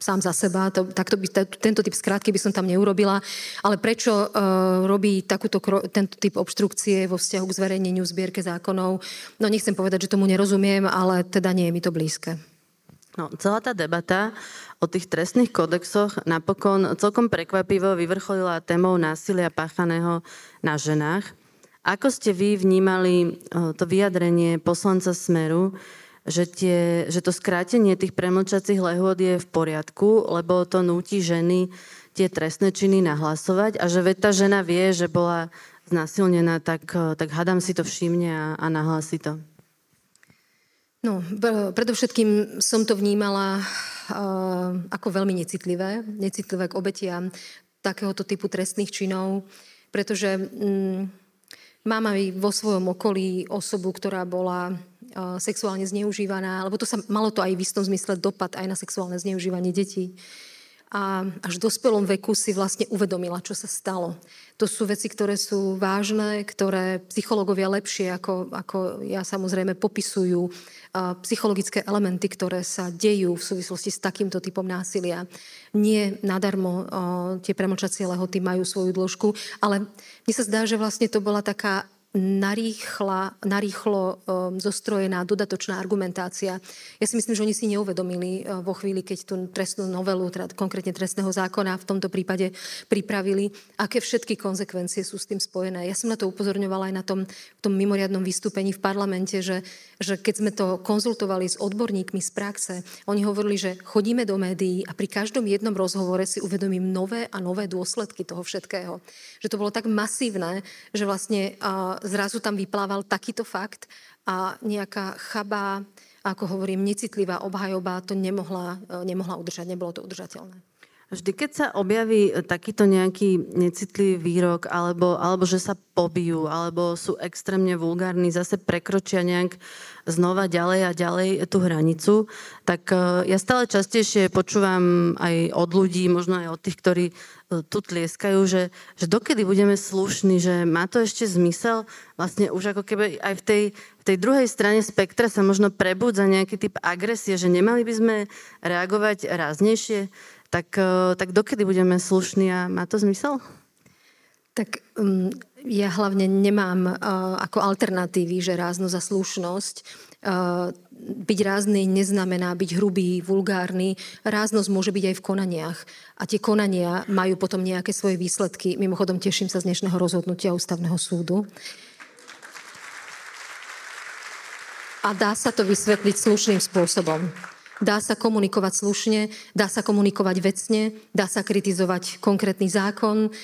Speaker 2: sám za seba, to, takto by, tento typ skrátky by som tam neurobila, ale prečo uh, robí takúto, tento typ obštrukcie vo vzťahu k zverejneniu zbierke zákonov, no nechcem povedať, že tomu nerozumiem, ale teda nie je mi to blízke.
Speaker 1: No, celá tá debata o tých trestných kodexoch napokon celkom prekvapivo vyvrcholila témou násilia páchaného na ženách. Ako ste vy vnímali to vyjadrenie poslanca Smeru, že, tie, že to skrátenie tých premlčacích lehôd je v poriadku, lebo to núti ženy tie trestné činy nahlasovať a že veď tá žena vie, že bola znasilnená, tak, tak hadám si to všimne a, a nahlási to.
Speaker 2: No, predovšetkým som to vnímala ako veľmi necitlivé, necitlivé k obetiam takéhoto typu trestných činov, pretože mm, mám aj vo svojom okolí osobu, ktorá bola sexuálne zneužívaná, lebo to sa, malo to aj v istom zmysle dopad aj na sexuálne zneužívanie detí a až v dospelom veku si vlastne uvedomila, čo sa stalo. To sú veci, ktoré sú vážne, ktoré psychológovia lepšie ako, ako ja samozrejme popisujú psychologické elementy, ktoré sa dejú v súvislosti s takýmto typom násilia. Nie nadarmo uh, tie premlčacie lehoty majú svoju dĺžku, ale mne sa zdá, že vlastne to bola taká narýchla, narýchlo um, zostrojená dodatočná argumentácia. Ja si myslím, že oni si neuvedomili uh, vo chvíli, keď tú trestnú novelu, teda konkrétne trestného zákona v tomto prípade pripravili, aké všetky konsekvencie sú s tým spojené. Ja som na to upozorňovala aj na tom, tom mimoriadnom vystúpení v parlamente, že, že keď sme to konzultovali s odborníkmi z praxe, oni hovorili, že chodíme do médií a pri každom jednom rozhovore si uvedomím nové a nové dôsledky toho všetkého. Že to bolo tak masívne, že vlastne uh, zrazu tam vyplával takýto fakt a nejaká chabá, ako hovorím, necitlivá obhajoba to nemohla, e, nemohla udržať, nebolo to udržateľné.
Speaker 1: Vždy, keď sa objaví takýto nejaký necitlivý výrok, alebo, alebo že sa pobijú, alebo sú extrémne vulgárni, zase prekročia nejak znova ďalej a ďalej tú hranicu, tak e, ja stále častejšie počúvam aj od ľudí, možno aj od tých, ktorí e, tu tlieskajú, že, že dokedy budeme slušní, že má to ešte zmysel. Vlastne už ako keby aj v tej, v tej druhej strane spektra sa možno prebudza nejaký typ agresie, že nemali by sme reagovať ráznejšie tak, e, tak dokedy budeme slušní a má to zmysel?
Speaker 2: Tak um, ja hlavne nemám uh, ako alternatívy, že rázno za slušnosť. Byť rázny neznamená byť hrubý, vulgárny. Ráznosť môže byť aj v konaniach. A tie konania majú potom nejaké svoje výsledky. Mimochodom, teším sa z dnešného rozhodnutia Ústavného súdu. A dá sa to vysvetliť slušným spôsobom. Dá sa komunikovať slušne, dá sa komunikovať vecne, dá sa kritizovať konkrétny zákon,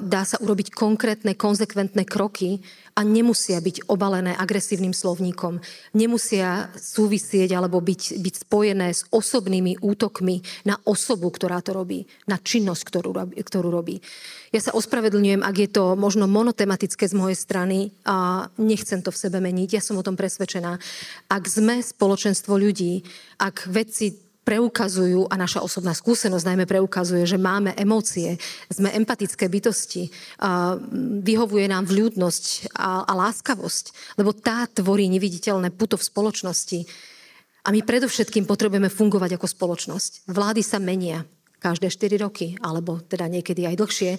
Speaker 2: dá sa urobiť konkrétne, konzekventné kroky a nemusia byť obalené agresívnym slovníkom. Nemusia súvisieť alebo byť, byť spojené s osobnými útokmi na osobu, ktorá to robí, na činnosť, ktorú, ktorú robí. Ja sa ospravedlňujem, ak je to možno monotematické z mojej strany a nechcem to v sebe meniť, ja som o tom presvedčená. Ak sme spoločenstvo ľudí, ak vedci preukazujú, a naša osobná skúsenosť najmä preukazuje, že máme emócie, sme empatické bytosti, vyhovuje nám vľúdnosť a, a láskavosť, lebo tá tvorí neviditeľné puto v spoločnosti. A my predovšetkým potrebujeme fungovať ako spoločnosť. Vlády sa menia každé 4 roky, alebo teda niekedy aj dlhšie,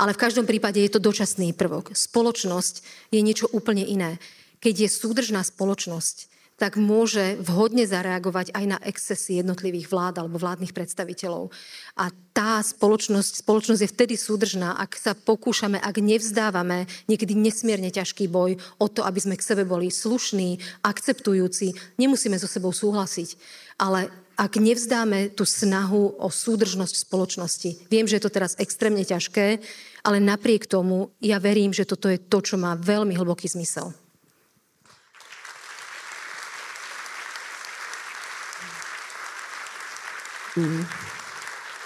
Speaker 2: ale v každom prípade je to dočasný prvok. Spoločnosť je niečo úplne iné. Keď je súdržná spoločnosť, tak môže vhodne zareagovať aj na excesy jednotlivých vlád alebo vládnych predstaviteľov. A tá spoločnosť, spoločnosť je vtedy súdržná, ak sa pokúšame, ak nevzdávame niekedy nesmierne ťažký boj o to, aby sme k sebe boli slušní, akceptujúci. Nemusíme so sebou súhlasiť, ale ak nevzdáme tú snahu o súdržnosť spoločnosti. Viem, že je to teraz extrémne ťažké, ale napriek tomu ja verím, že toto je to, čo má veľmi hlboký zmysel.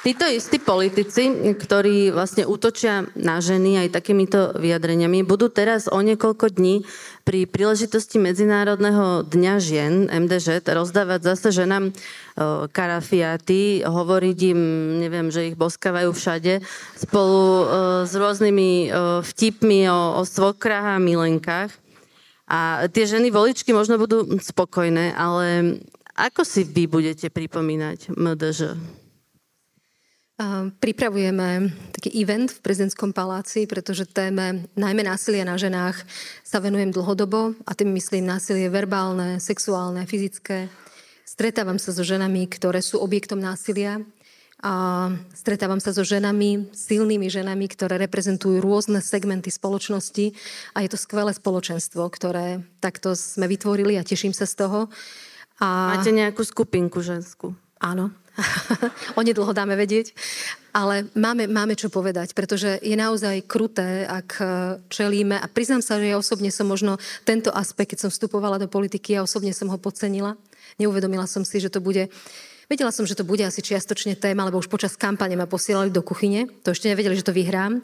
Speaker 1: Títo istí politici, ktorí vlastne útočia na ženy aj takýmito vyjadreniami, budú teraz o niekoľko dní pri príležitosti Medzinárodného dňa žien MDŽ rozdávať zase ženám karafiaty, hovoriť im, neviem, že ich boskávajú všade, spolu s rôznymi vtipmi o, o svokrach a milenkách. A tie ženy voličky možno budú spokojné, ale ako si vy budete pripomínať MDŽ?
Speaker 2: Pripravujeme taký event v prezidentskom paláci, pretože téme najmä násilia na ženách sa venujem dlhodobo a tým myslím násilie verbálne, sexuálne, fyzické. Stretávam sa so ženami, ktoré sú objektom násilia a stretávam sa so ženami, silnými ženami, ktoré reprezentujú rôzne segmenty spoločnosti a je to skvelé spoločenstvo, ktoré takto sme vytvorili a teším sa z toho.
Speaker 1: A... Máte nejakú skupinku ženskú?
Speaker 2: Áno. *laughs* Onedlho dáme vedieť. Ale máme, máme čo povedať, pretože je naozaj kruté, ak e, čelíme, a priznám sa, že ja osobne som možno tento aspekt, keď som vstupovala do politiky, ja osobne som ho podcenila. Neuvedomila som si, že to bude Vedela som, že to bude asi čiastočne téma, lebo už počas kampane ma posielali do kuchyne. To ešte nevedeli, že to vyhrám.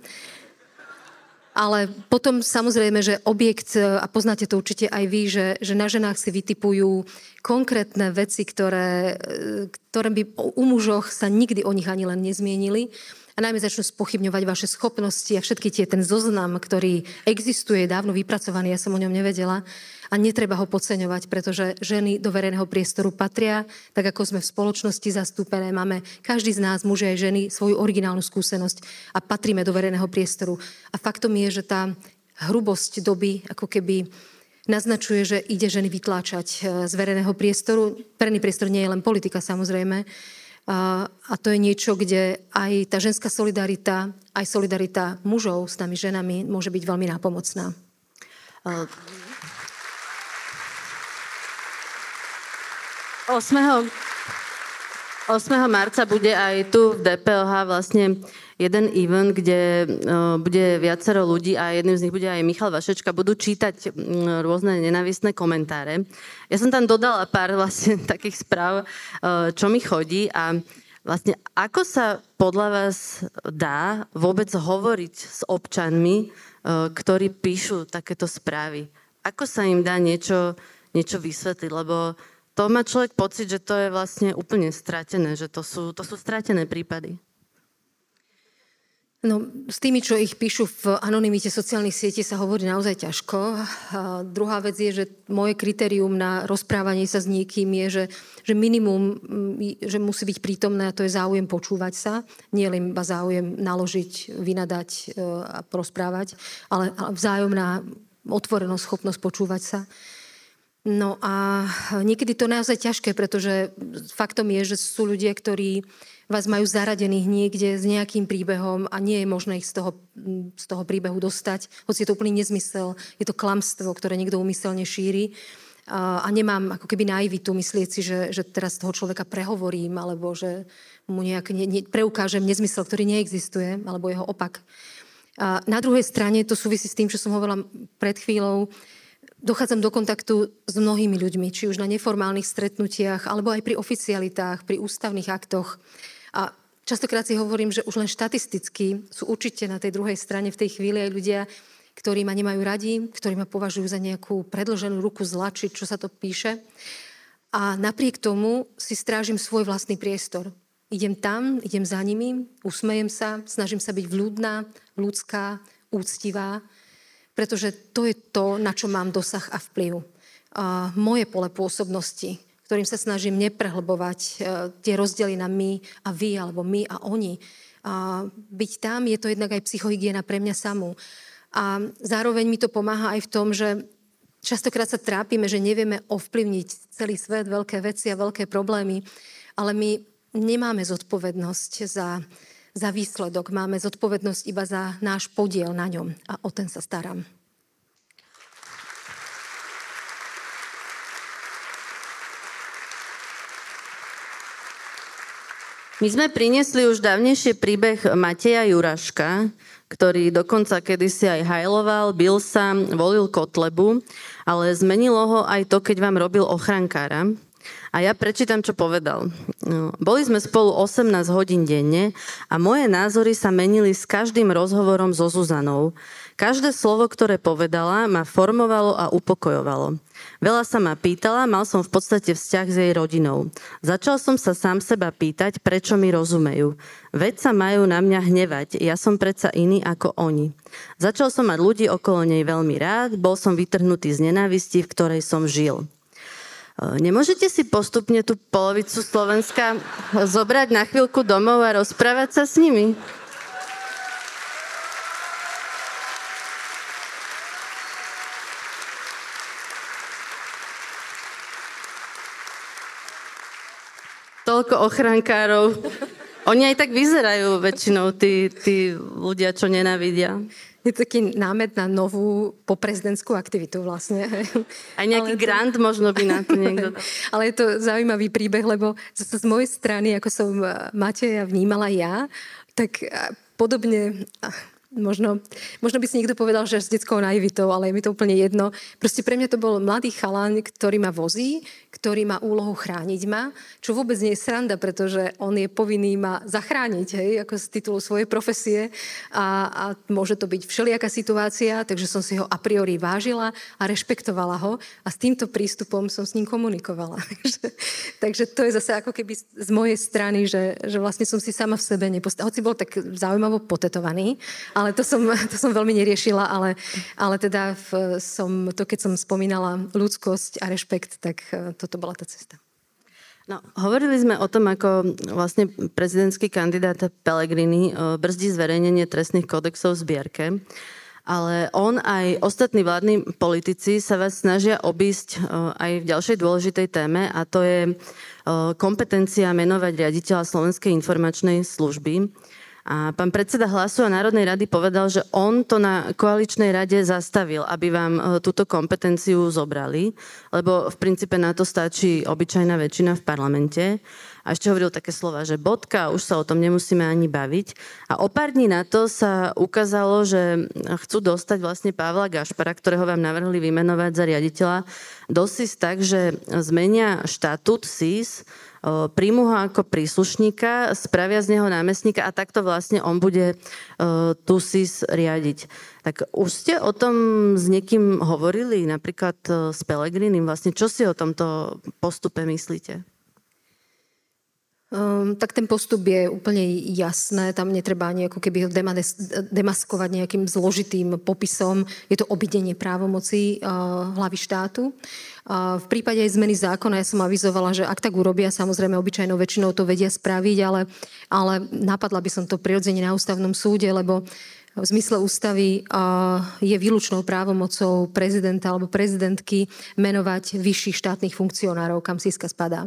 Speaker 2: Ale potom samozrejme, že objekt, e, a poznáte to určite aj vy, že, že na ženách si vytipujú konkrétne veci, ktoré, e, ktoré by u mužoch sa nikdy o nich ani len nezmienili a najmä začnú spochybňovať vaše schopnosti a všetky tie, ten zoznam, ktorý existuje, dávno vypracovaný, ja som o ňom nevedela a netreba ho podceňovať, pretože ženy do verejného priestoru patria, tak ako sme v spoločnosti zastúpené, máme každý z nás, muži aj ženy, svoju originálnu skúsenosť a patríme do verejného priestoru. A faktom je, že tá hrubosť doby ako keby naznačuje, že ide ženy vytláčať eh, z verejného priestoru. Verejný priestor nie je len politika samozrejme, a, to je niečo, kde aj tá ženská solidarita, aj solidarita mužov s nami ženami môže byť veľmi nápomocná. 8.
Speaker 1: 8. marca bude aj tu v DPLH vlastne jeden event, kde uh, bude viacero ľudí a jedným z nich bude aj Michal Vašečka, budú čítať rôzne nenávistné komentáre. Ja som tam dodala pár vlastne *laughs* takých správ, uh, čo mi chodí a vlastne ako sa podľa vás dá vôbec hovoriť s občanmi, uh, ktorí píšu takéto správy? Ako sa im dá niečo, niečo vysvetliť? Lebo to má človek pocit, že to je vlastne úplne stratené, že to sú, to sú stratené prípady.
Speaker 2: No, s tými, čo ich píšu v anonimite sociálnych sietí, sa hovorí naozaj ťažko. A druhá vec je, že moje kritérium na rozprávanie sa s niekým je, že, že minimum, mm, že musí byť prítomné a to je záujem počúvať sa. Nie len iba záujem naložiť, vynadať e, a rozprávať, ale vzájomná otvorenosť, schopnosť počúvať sa. No a niekedy to naozaj ťažké, pretože faktom je, že sú ľudia, ktorí vás majú zaradených niekde s nejakým príbehom a nie je možné ich z toho, z toho príbehu dostať, hoci je to úplný nezmysel, je to klamstvo, ktoré niekto umyselne šíri. a nemám ako keby naivitu myslieť si, že, že teraz toho človeka prehovorím alebo že mu nejak ne, ne, preukážem nezmysel, ktorý neexistuje, alebo jeho opak. A na druhej strane to súvisí s tým, čo som hovorila pred chvíľou, dochádzam do kontaktu s mnohými ľuďmi, či už na neformálnych stretnutiach, alebo aj pri oficialitách, pri ústavných aktoch. A častokrát si hovorím, že už len štatisticky sú určite na tej druhej strane v tej chvíli aj ľudia, ktorí ma nemajú radi, ktorí ma považujú za nejakú predlženú ruku zla, či čo sa to píše. A napriek tomu si strážim svoj vlastný priestor. Idem tam, idem za nimi, usmejem sa, snažím sa byť vľúdna, ľudská, úctivá, pretože to je to, na čo mám dosah a vplyv. A moje pole pôsobnosti, ktorým sa snažím neprehlbovať e, tie rozdiely na my a vy, alebo my a oni. A byť tam je to jednak aj psychohygiena pre mňa samú. A zároveň mi to pomáha aj v tom, že častokrát sa trápime, že nevieme ovplyvniť celý svet, veľké veci a veľké problémy, ale my nemáme zodpovednosť za, za výsledok, máme zodpovednosť iba za náš podiel na ňom a o ten sa starám.
Speaker 1: My sme priniesli už dávnejšie príbeh Mateja Juraška, ktorý dokonca kedysi aj hajloval, bil sa, volil Kotlebu, ale zmenilo ho aj to, keď vám robil ochrankára. A ja prečítam, čo povedal. No, boli sme spolu 18 hodín denne a moje názory sa menili s každým rozhovorom so Zuzanou. Každé slovo, ktoré povedala, ma formovalo a upokojovalo. Veľa sa ma pýtala, mal som v podstate vzťah s jej rodinou. Začal som sa sám seba pýtať, prečo mi rozumejú. Veď sa majú na mňa hnevať, ja som predsa iný ako oni. Začal som mať ľudí okolo nej veľmi rád, bol som vytrhnutý z nenávisti, v ktorej som žil. E, nemôžete si postupne tú polovicu Slovenska zobrať na chvíľku domov a rozprávať sa s nimi? toľko ochrankárov. Oni aj tak vyzerajú väčšinou, tí, tí ľudia, čo nenávidia.
Speaker 2: Je to taký námet na novú poprezidentskú aktivitu vlastne.
Speaker 1: Aj nejaký Ale grant to... možno by na to niekto. *laughs*
Speaker 2: Ale je to zaujímavý príbeh, lebo zase z mojej strany, ako som Mateja vnímala ja, tak podobne Možno, možno by si niekto povedal, že s detskou naivitou, ale je mi to úplne jedno. Proste pre mňa to bol mladý chalán, ktorý ma vozí, ktorý má úlohu chrániť ma, čo vôbec nie je sranda, pretože on je povinný ma zachrániť, hej, ako z titulu svojej profesie a, a môže to byť všelijaká situácia, takže som si ho a priori vážila a rešpektovala ho a s týmto prístupom som s ním komunikovala. *laughs* takže to je zase ako keby z mojej strany, že, že vlastne som si sama v sebe nepostavila. Hoci bol tak zaujímavo potetovaný, ale ale to som, *laughs* to som veľmi neriešila, ale, ale teda v, som, to keď som spomínala ľudskosť a rešpekt, tak e, toto bola tá cesta.
Speaker 1: No, hovorili sme o tom, ako vlastne prezidentský kandidát Pellegrini e, brzdí zverejnenie trestných kodexov v zbierke, ale on aj ostatní vládni politici sa vás snažia obísť e, aj v ďalšej dôležitej téme a to je kompetencia menovať riaditeľa Slovenskej informačnej služby. A pán predseda Hlasu a Národnej rady povedal, že on to na koaličnej rade zastavil, aby vám e, túto kompetenciu zobrali, lebo v princípe na to stačí obyčajná väčšina v parlamente. A ešte hovoril také slova, že bodka, už sa o tom nemusíme ani baviť. A o pár dní na to sa ukázalo, že chcú dostať vlastne Pavla Gašpara, ktorého vám navrhli vymenovať za riaditeľa, do SIS tak, že zmenia štatút SIS príjmu ho ako príslušníka, spravia z neho námestníka a takto vlastne on bude tu SIS riadiť. Tak už ste o tom s niekým hovorili, napríklad s Pelegrinim, vlastne čo si o tomto postupe myslíte?
Speaker 2: Um, tak ten postup je úplne jasné, tam netreba ani ako keby ho demaskovať nejakým zložitým popisom. Je to obidenie právomocí uh, hlavy štátu. Uh, v prípade aj zmeny zákona ja som avizovala, že ak tak urobia, samozrejme obyčajnou väčšinou to vedia spraviť, ale, ale napadla by som to prirodzene na ústavnom súde, lebo v zmysle ústavy uh, je výlučnou právomocou prezidenta alebo prezidentky menovať vyšších štátnych funkcionárov, kam Siska spadá.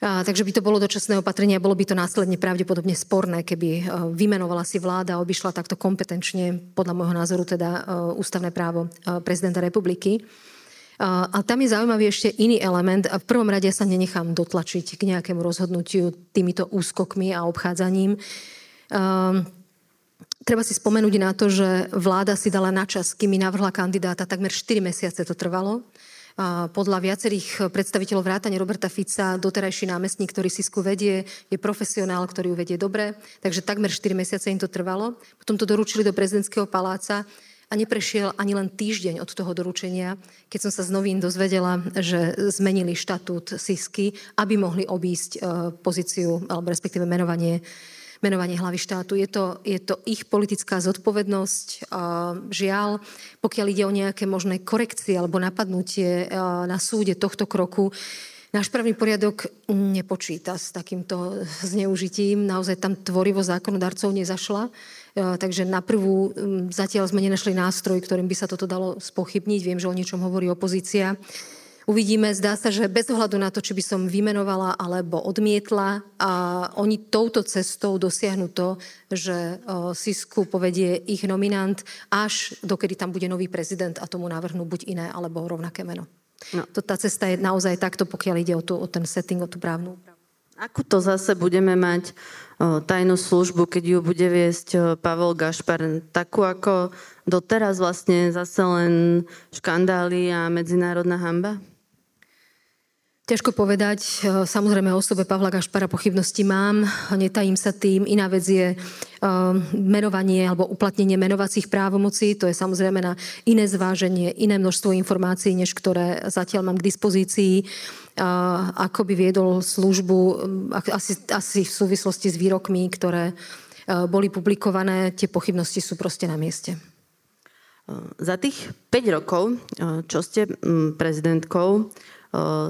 Speaker 2: A, takže by to bolo dočasné opatrenie a bolo by to následne pravdepodobne sporné, keby e, vymenovala si vláda a obišla takto kompetenčne, podľa môjho názoru teda e, ústavné právo e, prezidenta republiky. A tam je zaujímavý ešte iný element a v prvom rade sa nenechám dotlačiť k nejakému rozhodnutiu týmito úskokmi a obchádzaním. Um, treba si spomenúť na to, že vláda si dala na čas, kým navrhla kandidáta, takmer 4 mesiace to trvalo. Podľa viacerých predstaviteľov vrátane Roberta Fica, doterajší námestník, ktorý Sisku vedie, je profesionál, ktorý ju vedie dobre, takže takmer 4 mesiace im to trvalo. Potom to doručili do prezidentského paláca a neprešiel ani len týždeň od toho doručenia, keď som sa z novín dozvedela, že zmenili štatút Sisky, aby mohli obísť e, pozíciu, alebo respektíve menovanie menovanie hlavy štátu. Je to, je to ich politická zodpovednosť. Žiaľ, pokiaľ ide o nejaké možné korekcie alebo napadnutie na súde tohto kroku, Náš právny poriadok nepočíta s takýmto zneužitím. Naozaj tam tvorivo zákonodarcov nezašla. Takže na prvú zatiaľ sme nenašli nástroj, ktorým by sa toto dalo spochybniť. Viem, že o niečom hovorí opozícia. Uvidíme, zdá sa, že bez ohľadu na to, či by som vymenovala alebo odmietla, a oni touto cestou dosiahnu to, že Sisku povedie ich nominant, až dokedy tam bude nový prezident a tomu navrhnú buď iné alebo rovnaké meno. No. To, tá cesta je naozaj takto, pokiaľ ide o, tú, o ten setting, o tú právnu
Speaker 1: Akú to zase budeme mať o, tajnú službu, keď ju bude viesť o, Pavel Gašpar? Takú ako doteraz vlastne zase len škandály a medzinárodná hamba?
Speaker 2: Ťažko povedať. E, samozrejme o osobe Pavla Gašpara pochybnosti mám. Netajím sa tým. Iná vec je e, menovanie alebo uplatnenie menovacích právomocí. To je samozrejme na iné zváženie, iné množstvo informácií, než ktoré zatiaľ mám k dispozícii. E, ako by viedol službu asi, asi v súvislosti s výrokmi, ktoré boli publikované, tie pochybnosti sú proste na mieste.
Speaker 1: Za tých 5 rokov, čo ste prezidentkou,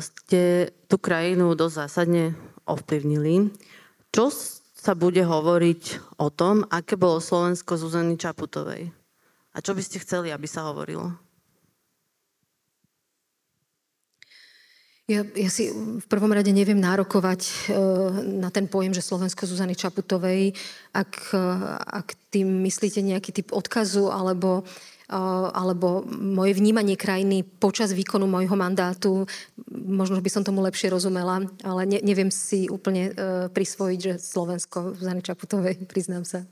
Speaker 1: ste tú krajinu dosť zásadne ovplyvnili. Čo sa bude hovoriť o tom, aké bolo Slovensko Zuzany Čaputovej? A čo by ste chceli, aby sa hovorilo?
Speaker 2: Ja, ja si v prvom rade neviem nárokovať e, na ten pojem, že Slovensko Zuzany Čaputovej, ak, e, ak tým myslíte nejaký typ odkazu alebo alebo moje vnímanie krajiny počas výkonu môjho mandátu, možno by som tomu lepšie rozumela, ale ne, neviem si úplne e, prisvojiť, že Slovensko v Čaputovej, priznám sa,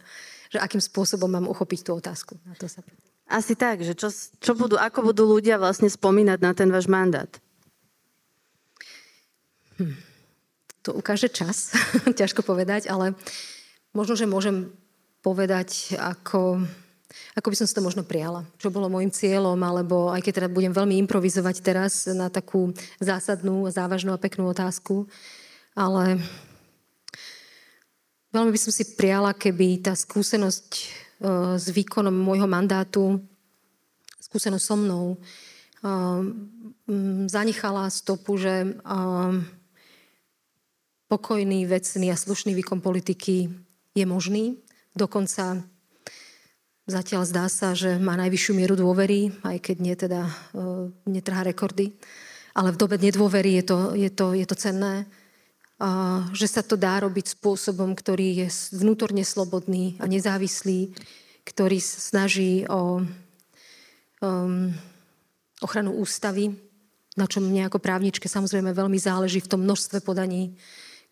Speaker 2: že akým spôsobom mám uchopiť tú otázku. Na to sa...
Speaker 1: Asi tak, že čo, čo budú, ako budú ľudia vlastne spomínať na ten váš mandát?
Speaker 2: Hm. To ukáže čas, *laughs* ťažko povedať, ale možno, že môžem povedať ako ako by som si to možno prijala. Čo bolo môjim cieľom, alebo aj keď teda budem veľmi improvizovať teraz na takú zásadnú, závažnú a peknú otázku, ale veľmi by som si prijala, keby tá skúsenosť e, s výkonom môjho mandátu, skúsenosť so mnou, e, zanechala stopu, že e, pokojný, vecný a slušný výkon politiky je možný. Dokonca Zatiaľ zdá sa, že má najvyššiu mieru dôvery, aj keď nie teda e, netrhá rekordy. Ale v dobe nedôvery je to, je to, je to cenné, a, že sa to dá robiť spôsobom, ktorý je vnútorne slobodný a nezávislý, ktorý snaží o um, ochranu ústavy, na čom mne ako právničke samozrejme veľmi záleží v tom množstve podaní,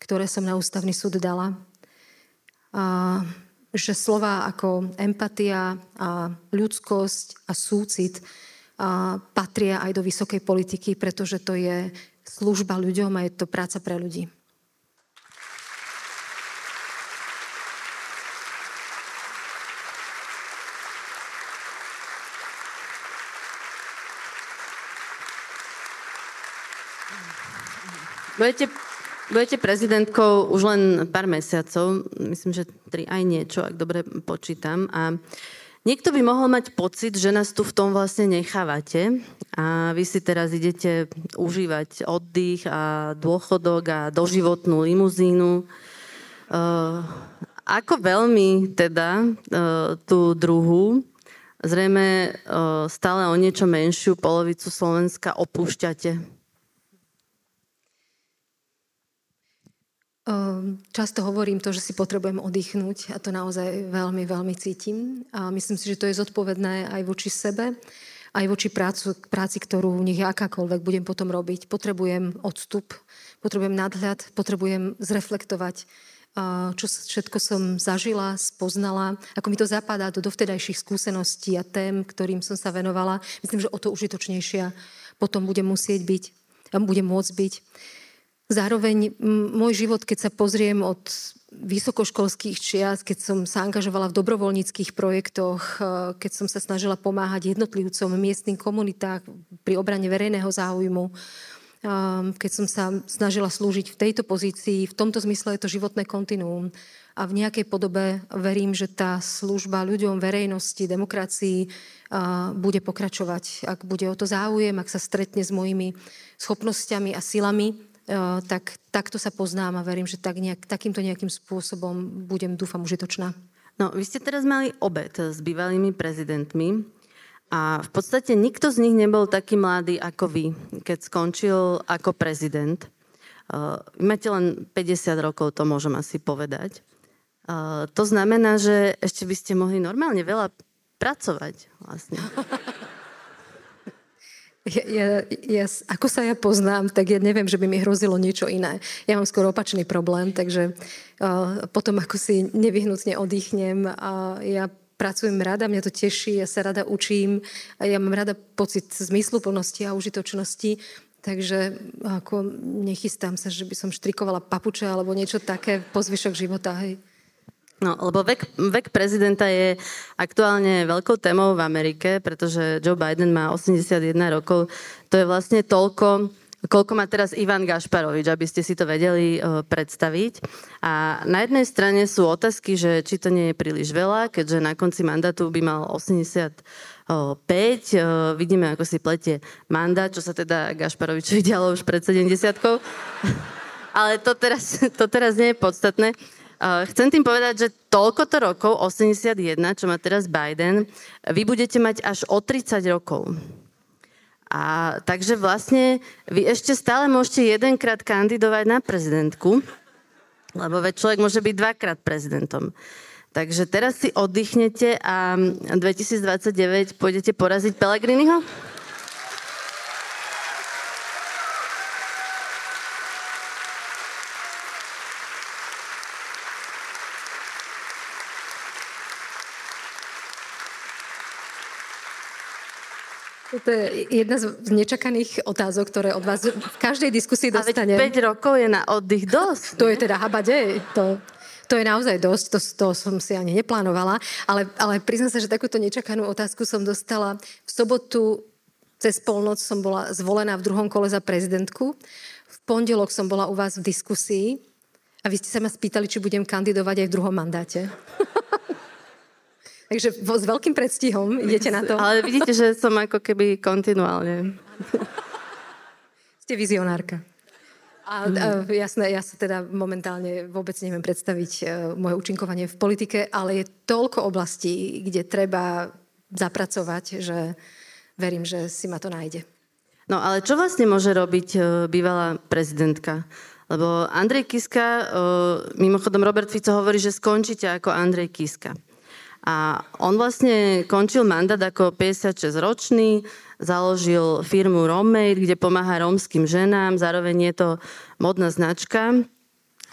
Speaker 2: ktoré som na ústavný súd dala. A že slova ako empatia a ľudskosť a súcit a patria aj do vysokej politiky, pretože to je služba ľuďom a je to práca pre ľudí.
Speaker 1: Budete Budete prezidentkou už len pár mesiacov, myslím, že tri aj niečo, ak dobre počítam. A niekto by mohol mať pocit, že nás tu v tom vlastne nechávate a vy si teraz idete užívať oddych a dôchodok a doživotnú limuzínu. Uh, ako veľmi teda uh, tú druhú, zrejme uh, stále o niečo menšiu polovicu Slovenska opúšťate?
Speaker 2: Často hovorím to, že si potrebujem oddychnúť a to naozaj veľmi, veľmi cítim. A myslím si, že to je zodpovedné aj voči sebe, aj voči prácu, práci, ktorú nech akákoľvek budem potom robiť. Potrebujem odstup, potrebujem nadhľad, potrebujem zreflektovať čo všetko som zažila, spoznala, ako mi to zapadá do dovtedajších skúseností a tém, ktorým som sa venovala. Myslím, že o to užitočnejšia potom budem musieť byť budem môcť byť. Zároveň môj život, keď sa pozriem od vysokoškolských čias, keď som sa angažovala v dobrovoľníckých projektoch, keď som sa snažila pomáhať jednotlivcom, miestnym komunitách pri obrane verejného záujmu, keď som sa snažila slúžiť v tejto pozícii, v tomto zmysle je to životné kontinuum. A v nejakej podobe verím, že tá služba ľuďom, verejnosti, demokracii bude pokračovať. Ak bude o to záujem, ak sa stretne s mojimi schopnosťami a silami, tak takto sa poznám a verím, že tak nejak, takýmto nejakým spôsobom budem, dúfam, užitočná.
Speaker 1: No, vy ste teraz mali obed s bývalými prezidentmi. A v podstate nikto z nich nebol taký mladý ako vy, keď skončil ako prezident. Uh, máte len 50 rokov, to môžem asi povedať. Uh, to znamená, že ešte by ste mohli normálne veľa pracovať vlastne. *laughs*
Speaker 2: Ja, ja, ja, ako sa ja poznám, tak ja neviem, že by mi hrozilo niečo iné. Ja mám skôr opačný problém, takže uh, potom ako si nevyhnutne oddychnem, uh, ja pracujem rada, mňa to teší, ja sa rada učím a ja mám rada pocit zmysluplnosti a užitočnosti, takže ako nechystám sa, že by som štrikovala papuče alebo niečo také po zvyšok života. Hej.
Speaker 1: No, lebo vek, vek prezidenta je aktuálne veľkou témou v Amerike, pretože Joe Biden má 81 rokov. To je vlastne toľko, koľko má teraz Ivan Gašparovič, aby ste si to vedeli uh, predstaviť. A na jednej strane sú otázky, že či to nie je príliš veľa, keďže na konci mandátu by mal 85. Uh, vidíme, ako si pletie mandát, čo sa teda Gašparovičovi dialo už pred 70 *laughs* Ale to teraz, to teraz nie je podstatné. Uh, chcem tým povedať, že toľkoto rokov, 81, čo má teraz Biden, vy budete mať až o 30 rokov. A takže vlastne vy ešte stále môžete jedenkrát kandidovať na prezidentku, lebo veď človek môže byť dvakrát prezidentom. Takže teraz si oddychnete a 2029 pôjdete poraziť Pelegriniho?
Speaker 2: To je jedna z nečakaných otázok, ktoré od vás v každej diskusii dostanem.
Speaker 1: Ale 5 rokov je na oddych dosť.
Speaker 2: to je teda habade. To, to je naozaj dosť, to, to som si ani neplánovala, ale, ale priznám sa, že takúto nečakanú otázku som dostala v sobotu cez polnoc som bola zvolená v druhom kole za prezidentku. V pondelok som bola u vás v diskusii a vy ste sa ma spýtali, či budem kandidovať aj v druhom mandáte. *laughs* Takže s veľkým predstihom idete na to.
Speaker 1: Ale vidíte, že som ako keby kontinuálne.
Speaker 2: Ste vizionárka. A, a jasné, ja sa teda momentálne vôbec neviem predstaviť uh, moje účinkovanie v politike, ale je toľko oblastí, kde treba zapracovať, že verím, že si ma to nájde.
Speaker 1: No ale čo vlastne môže robiť uh, bývalá prezidentka? Lebo Andrej Kiska, uh, mimochodom Robert Fico hovorí, že skončíte ako Andrej Kiska. A on vlastne končil mandát ako 56-ročný, založil firmu Rommate, kde pomáha rómskym ženám, zároveň je to modná značka,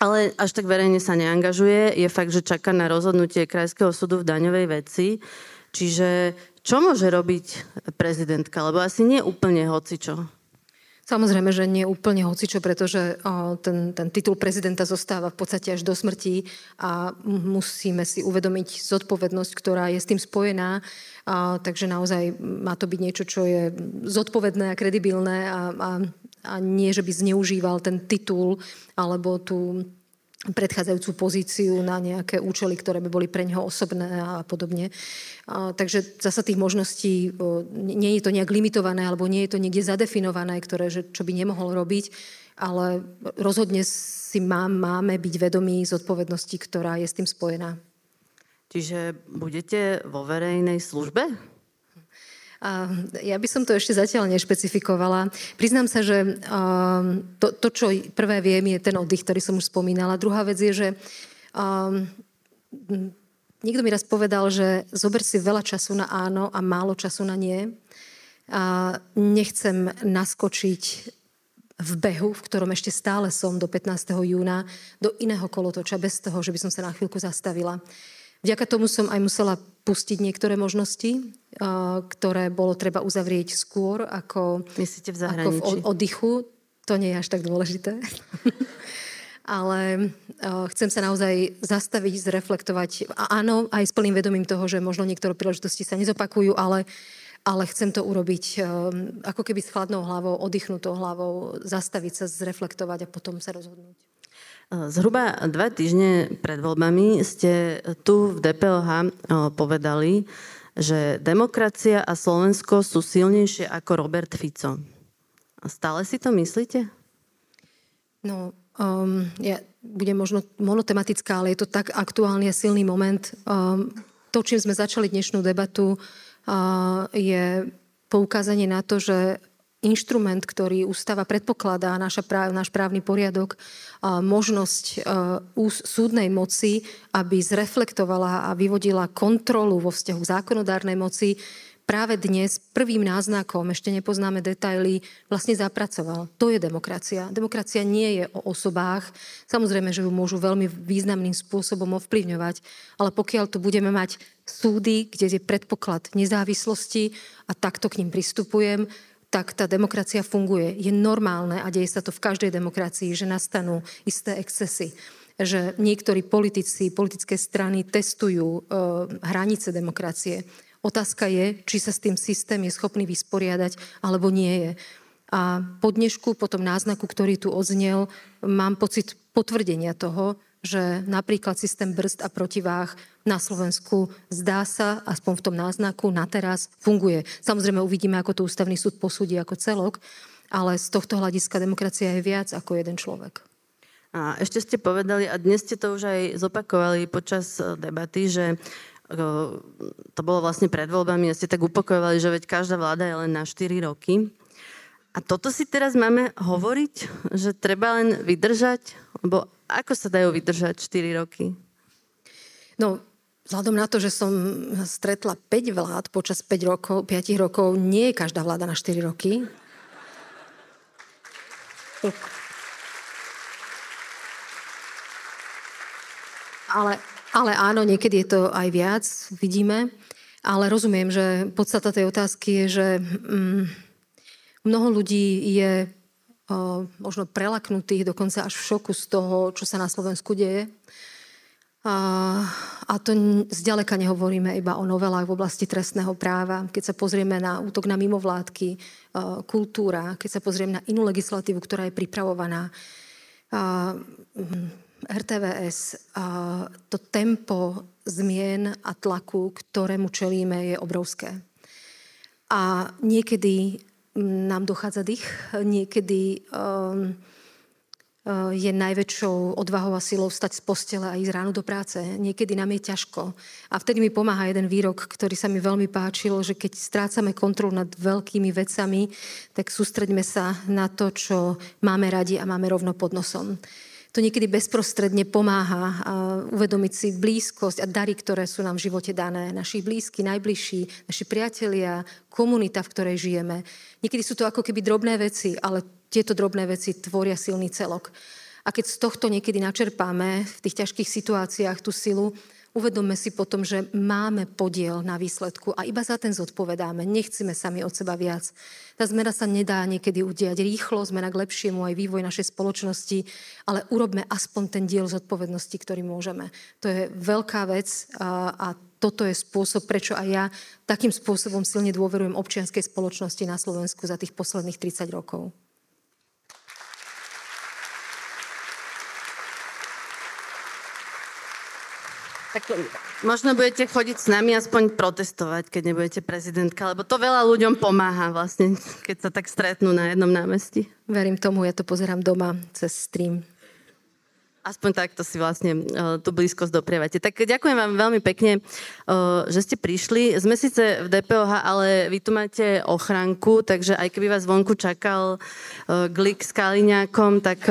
Speaker 1: ale až tak verejne sa neangažuje. Je fakt, že čaká na rozhodnutie Krajského súdu v daňovej veci. Čiže čo môže robiť prezidentka? Lebo asi nie úplne hocičo.
Speaker 2: Samozrejme, že nie úplne hocičo, pretože ten, ten titul prezidenta zostáva v podstate až do smrti a musíme si uvedomiť zodpovednosť, ktorá je s tým spojená. A, takže naozaj má to byť niečo, čo je zodpovedné a kredibilné a, a, a nie, že by zneužíval ten titul alebo tú predchádzajúcu pozíciu na nejaké účely, ktoré by boli pre neho osobné a podobne. A, takže zasa tých možností, o, nie je to nejak limitované alebo nie je to niekde zadefinované, ktoré, že, čo by nemohol robiť, ale rozhodne si má, máme byť vedomí zodpovednosti, ktorá je s tým spojená.
Speaker 1: Čiže budete vo verejnej službe?
Speaker 2: A ja by som to ešte zatiaľ nešpecifikovala. Priznám sa, že um, to, to, čo prvé viem, je ten oddych, ktorý som už spomínala. Druhá vec je, že um, niekto mi raz povedal, že zober si veľa času na áno a málo času na nie. A nechcem naskočiť v behu, v ktorom ešte stále som do 15. júna, do iného kolotoča bez toho, že by som sa na chvíľku zastavila. Vďaka tomu som aj musela pustiť niektoré možnosti, ktoré bolo treba uzavrieť skôr ako,
Speaker 1: Myslíte v
Speaker 2: ako v oddychu. To nie je až tak dôležité. *laughs* Ale chcem sa naozaj zastaviť, zreflektovať. A áno, aj s plným vedomím toho, že možno niektoré príležitosti sa nezopakujú, ale, ale chcem to urobiť ako keby s chladnou hlavou, oddychnutou hlavou, zastaviť sa, zreflektovať a potom sa rozhodnúť.
Speaker 1: Zhruba dva týždne pred voľbami ste tu v DPLH povedali, že demokracia a Slovensko sú silnejšie ako Robert Fico. Stále si to myslíte?
Speaker 2: No, um, ja budem možno monotematická, ale je to tak aktuálny a silný moment. Um, to, čím sme začali dnešnú debatu, uh, je poukázanie na to, že inštrument, ktorý ústava predpokladá, naša práv, náš právny poriadok, možnosť súdnej moci, aby zreflektovala a vyvodila kontrolu vo vzťahu zákonodárnej moci, práve dnes prvým náznakom, ešte nepoznáme detaily, vlastne zapracoval. To je demokracia. Demokracia nie je o osobách. Samozrejme, že ju môžu veľmi významným spôsobom ovplyvňovať, ale pokiaľ tu budeme mať súdy, kde je predpoklad nezávislosti a takto k ním pristupujem, tak tá demokracia funguje. Je normálne a deje sa to v každej demokracii, že nastanú isté excesy že niektorí politici, politické strany testujú e, hranice demokracie. Otázka je, či sa s tým systém je schopný vysporiadať, alebo nie je. A po dnešku, po tom náznaku, ktorý tu odznel, mám pocit potvrdenia toho, že napríklad systém brzd a protiváh na Slovensku zdá sa, aspoň v tom náznaku, na teraz funguje. Samozrejme uvidíme, ako to ústavný súd posúdi ako celok, ale z tohto hľadiska demokracia je viac ako jeden človek.
Speaker 1: A ešte ste povedali, a dnes ste to už aj zopakovali počas e, debaty, že e, to bolo vlastne pred voľbami ste tak upokojovali, že veď každá vláda je len na 4 roky. A toto si teraz máme hovoriť, že treba len vydržať? Lebo ako sa dajú vydržať 4 roky?
Speaker 2: No, vzhľadom na to, že som stretla 5 vlád počas 5 rokov, 5 rokov, nie je každá vláda na 4 roky. Ale, ale áno, niekedy je to aj viac, vidíme. Ale rozumiem, že podstata tej otázky je, že mm, mnoho ľudí je možno prelaknutých, dokonca až v šoku z toho, čo sa na Slovensku deje. A, a to zďaleka nehovoríme iba o novelách v oblasti trestného práva. Keď sa pozrieme na útok na mimovládky, kultúra, keď sa pozrieme na inú legislatívu, ktorá je pripravovaná, RTVS, to tempo zmien a tlaku, ktorému čelíme, je obrovské. A niekedy nám dochádza dých. Niekedy um, je najväčšou odvahou a silou stať z postele a ísť ráno do práce. Niekedy nám je ťažko. A vtedy mi pomáha jeden výrok, ktorý sa mi veľmi páčil, že keď strácame kontrolu nad veľkými vecami, tak sústreďme sa na to, čo máme radi a máme rovno pod nosom to niekedy bezprostredne pomáha uvedomiť si blízkosť a dary, ktoré sú nám v živote dané. Naši blízky, najbližší, naši priatelia, komunita, v ktorej žijeme. Niekedy sú to ako keby drobné veci, ale tieto drobné veci tvoria silný celok. A keď z tohto niekedy načerpáme v tých ťažkých situáciách tú silu, uvedomme si potom, že máme podiel na výsledku a iba za ten zodpovedáme. Nechceme sami od seba viac. Tá zmena sa nedá niekedy udiať rýchlo, zmena k lepšiemu, aj vývoj našej spoločnosti, ale urobme aspoň ten diel zodpovednosti, ktorý môžeme. To je veľká vec a, a toto je spôsob, prečo aj ja takým spôsobom silne dôverujem občianskej spoločnosti na Slovensku za tých posledných 30 rokov.
Speaker 1: Tak možno budete chodiť s nami aspoň protestovať, keď nebudete prezidentka, lebo to veľa ľuďom pomáha vlastne, keď sa tak stretnú na jednom námestí.
Speaker 2: Verím tomu, ja to pozerám doma cez stream.
Speaker 1: Aspoň takto si vlastne uh, tú blízkosť doprievate. Tak ďakujem vám veľmi pekne, uh, že ste prišli. Sme síce v DPOH, ale vy tu máte ochranku, takže aj keby vás vonku čakal uh, Glik s Kaliňákom, tak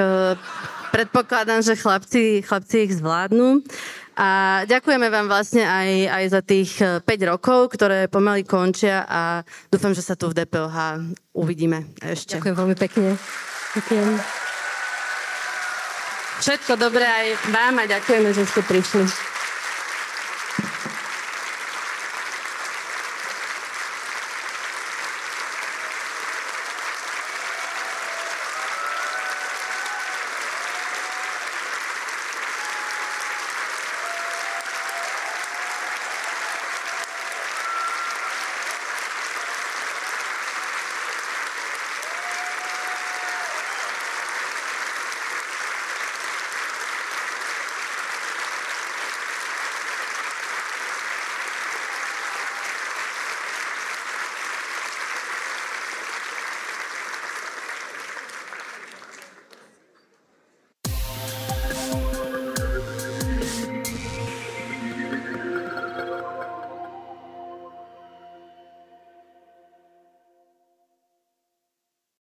Speaker 1: predpokladám, že chlapci, chlapci ich zvládnu. A ďakujeme vám vlastne aj, aj za tých 5 rokov, ktoré pomaly končia a dúfam, že sa tu v DPOH uvidíme ešte.
Speaker 2: Ďakujem veľmi pekne. Ďakujem.
Speaker 1: Všetko dobré aj vám a ďakujeme, že ste prišli.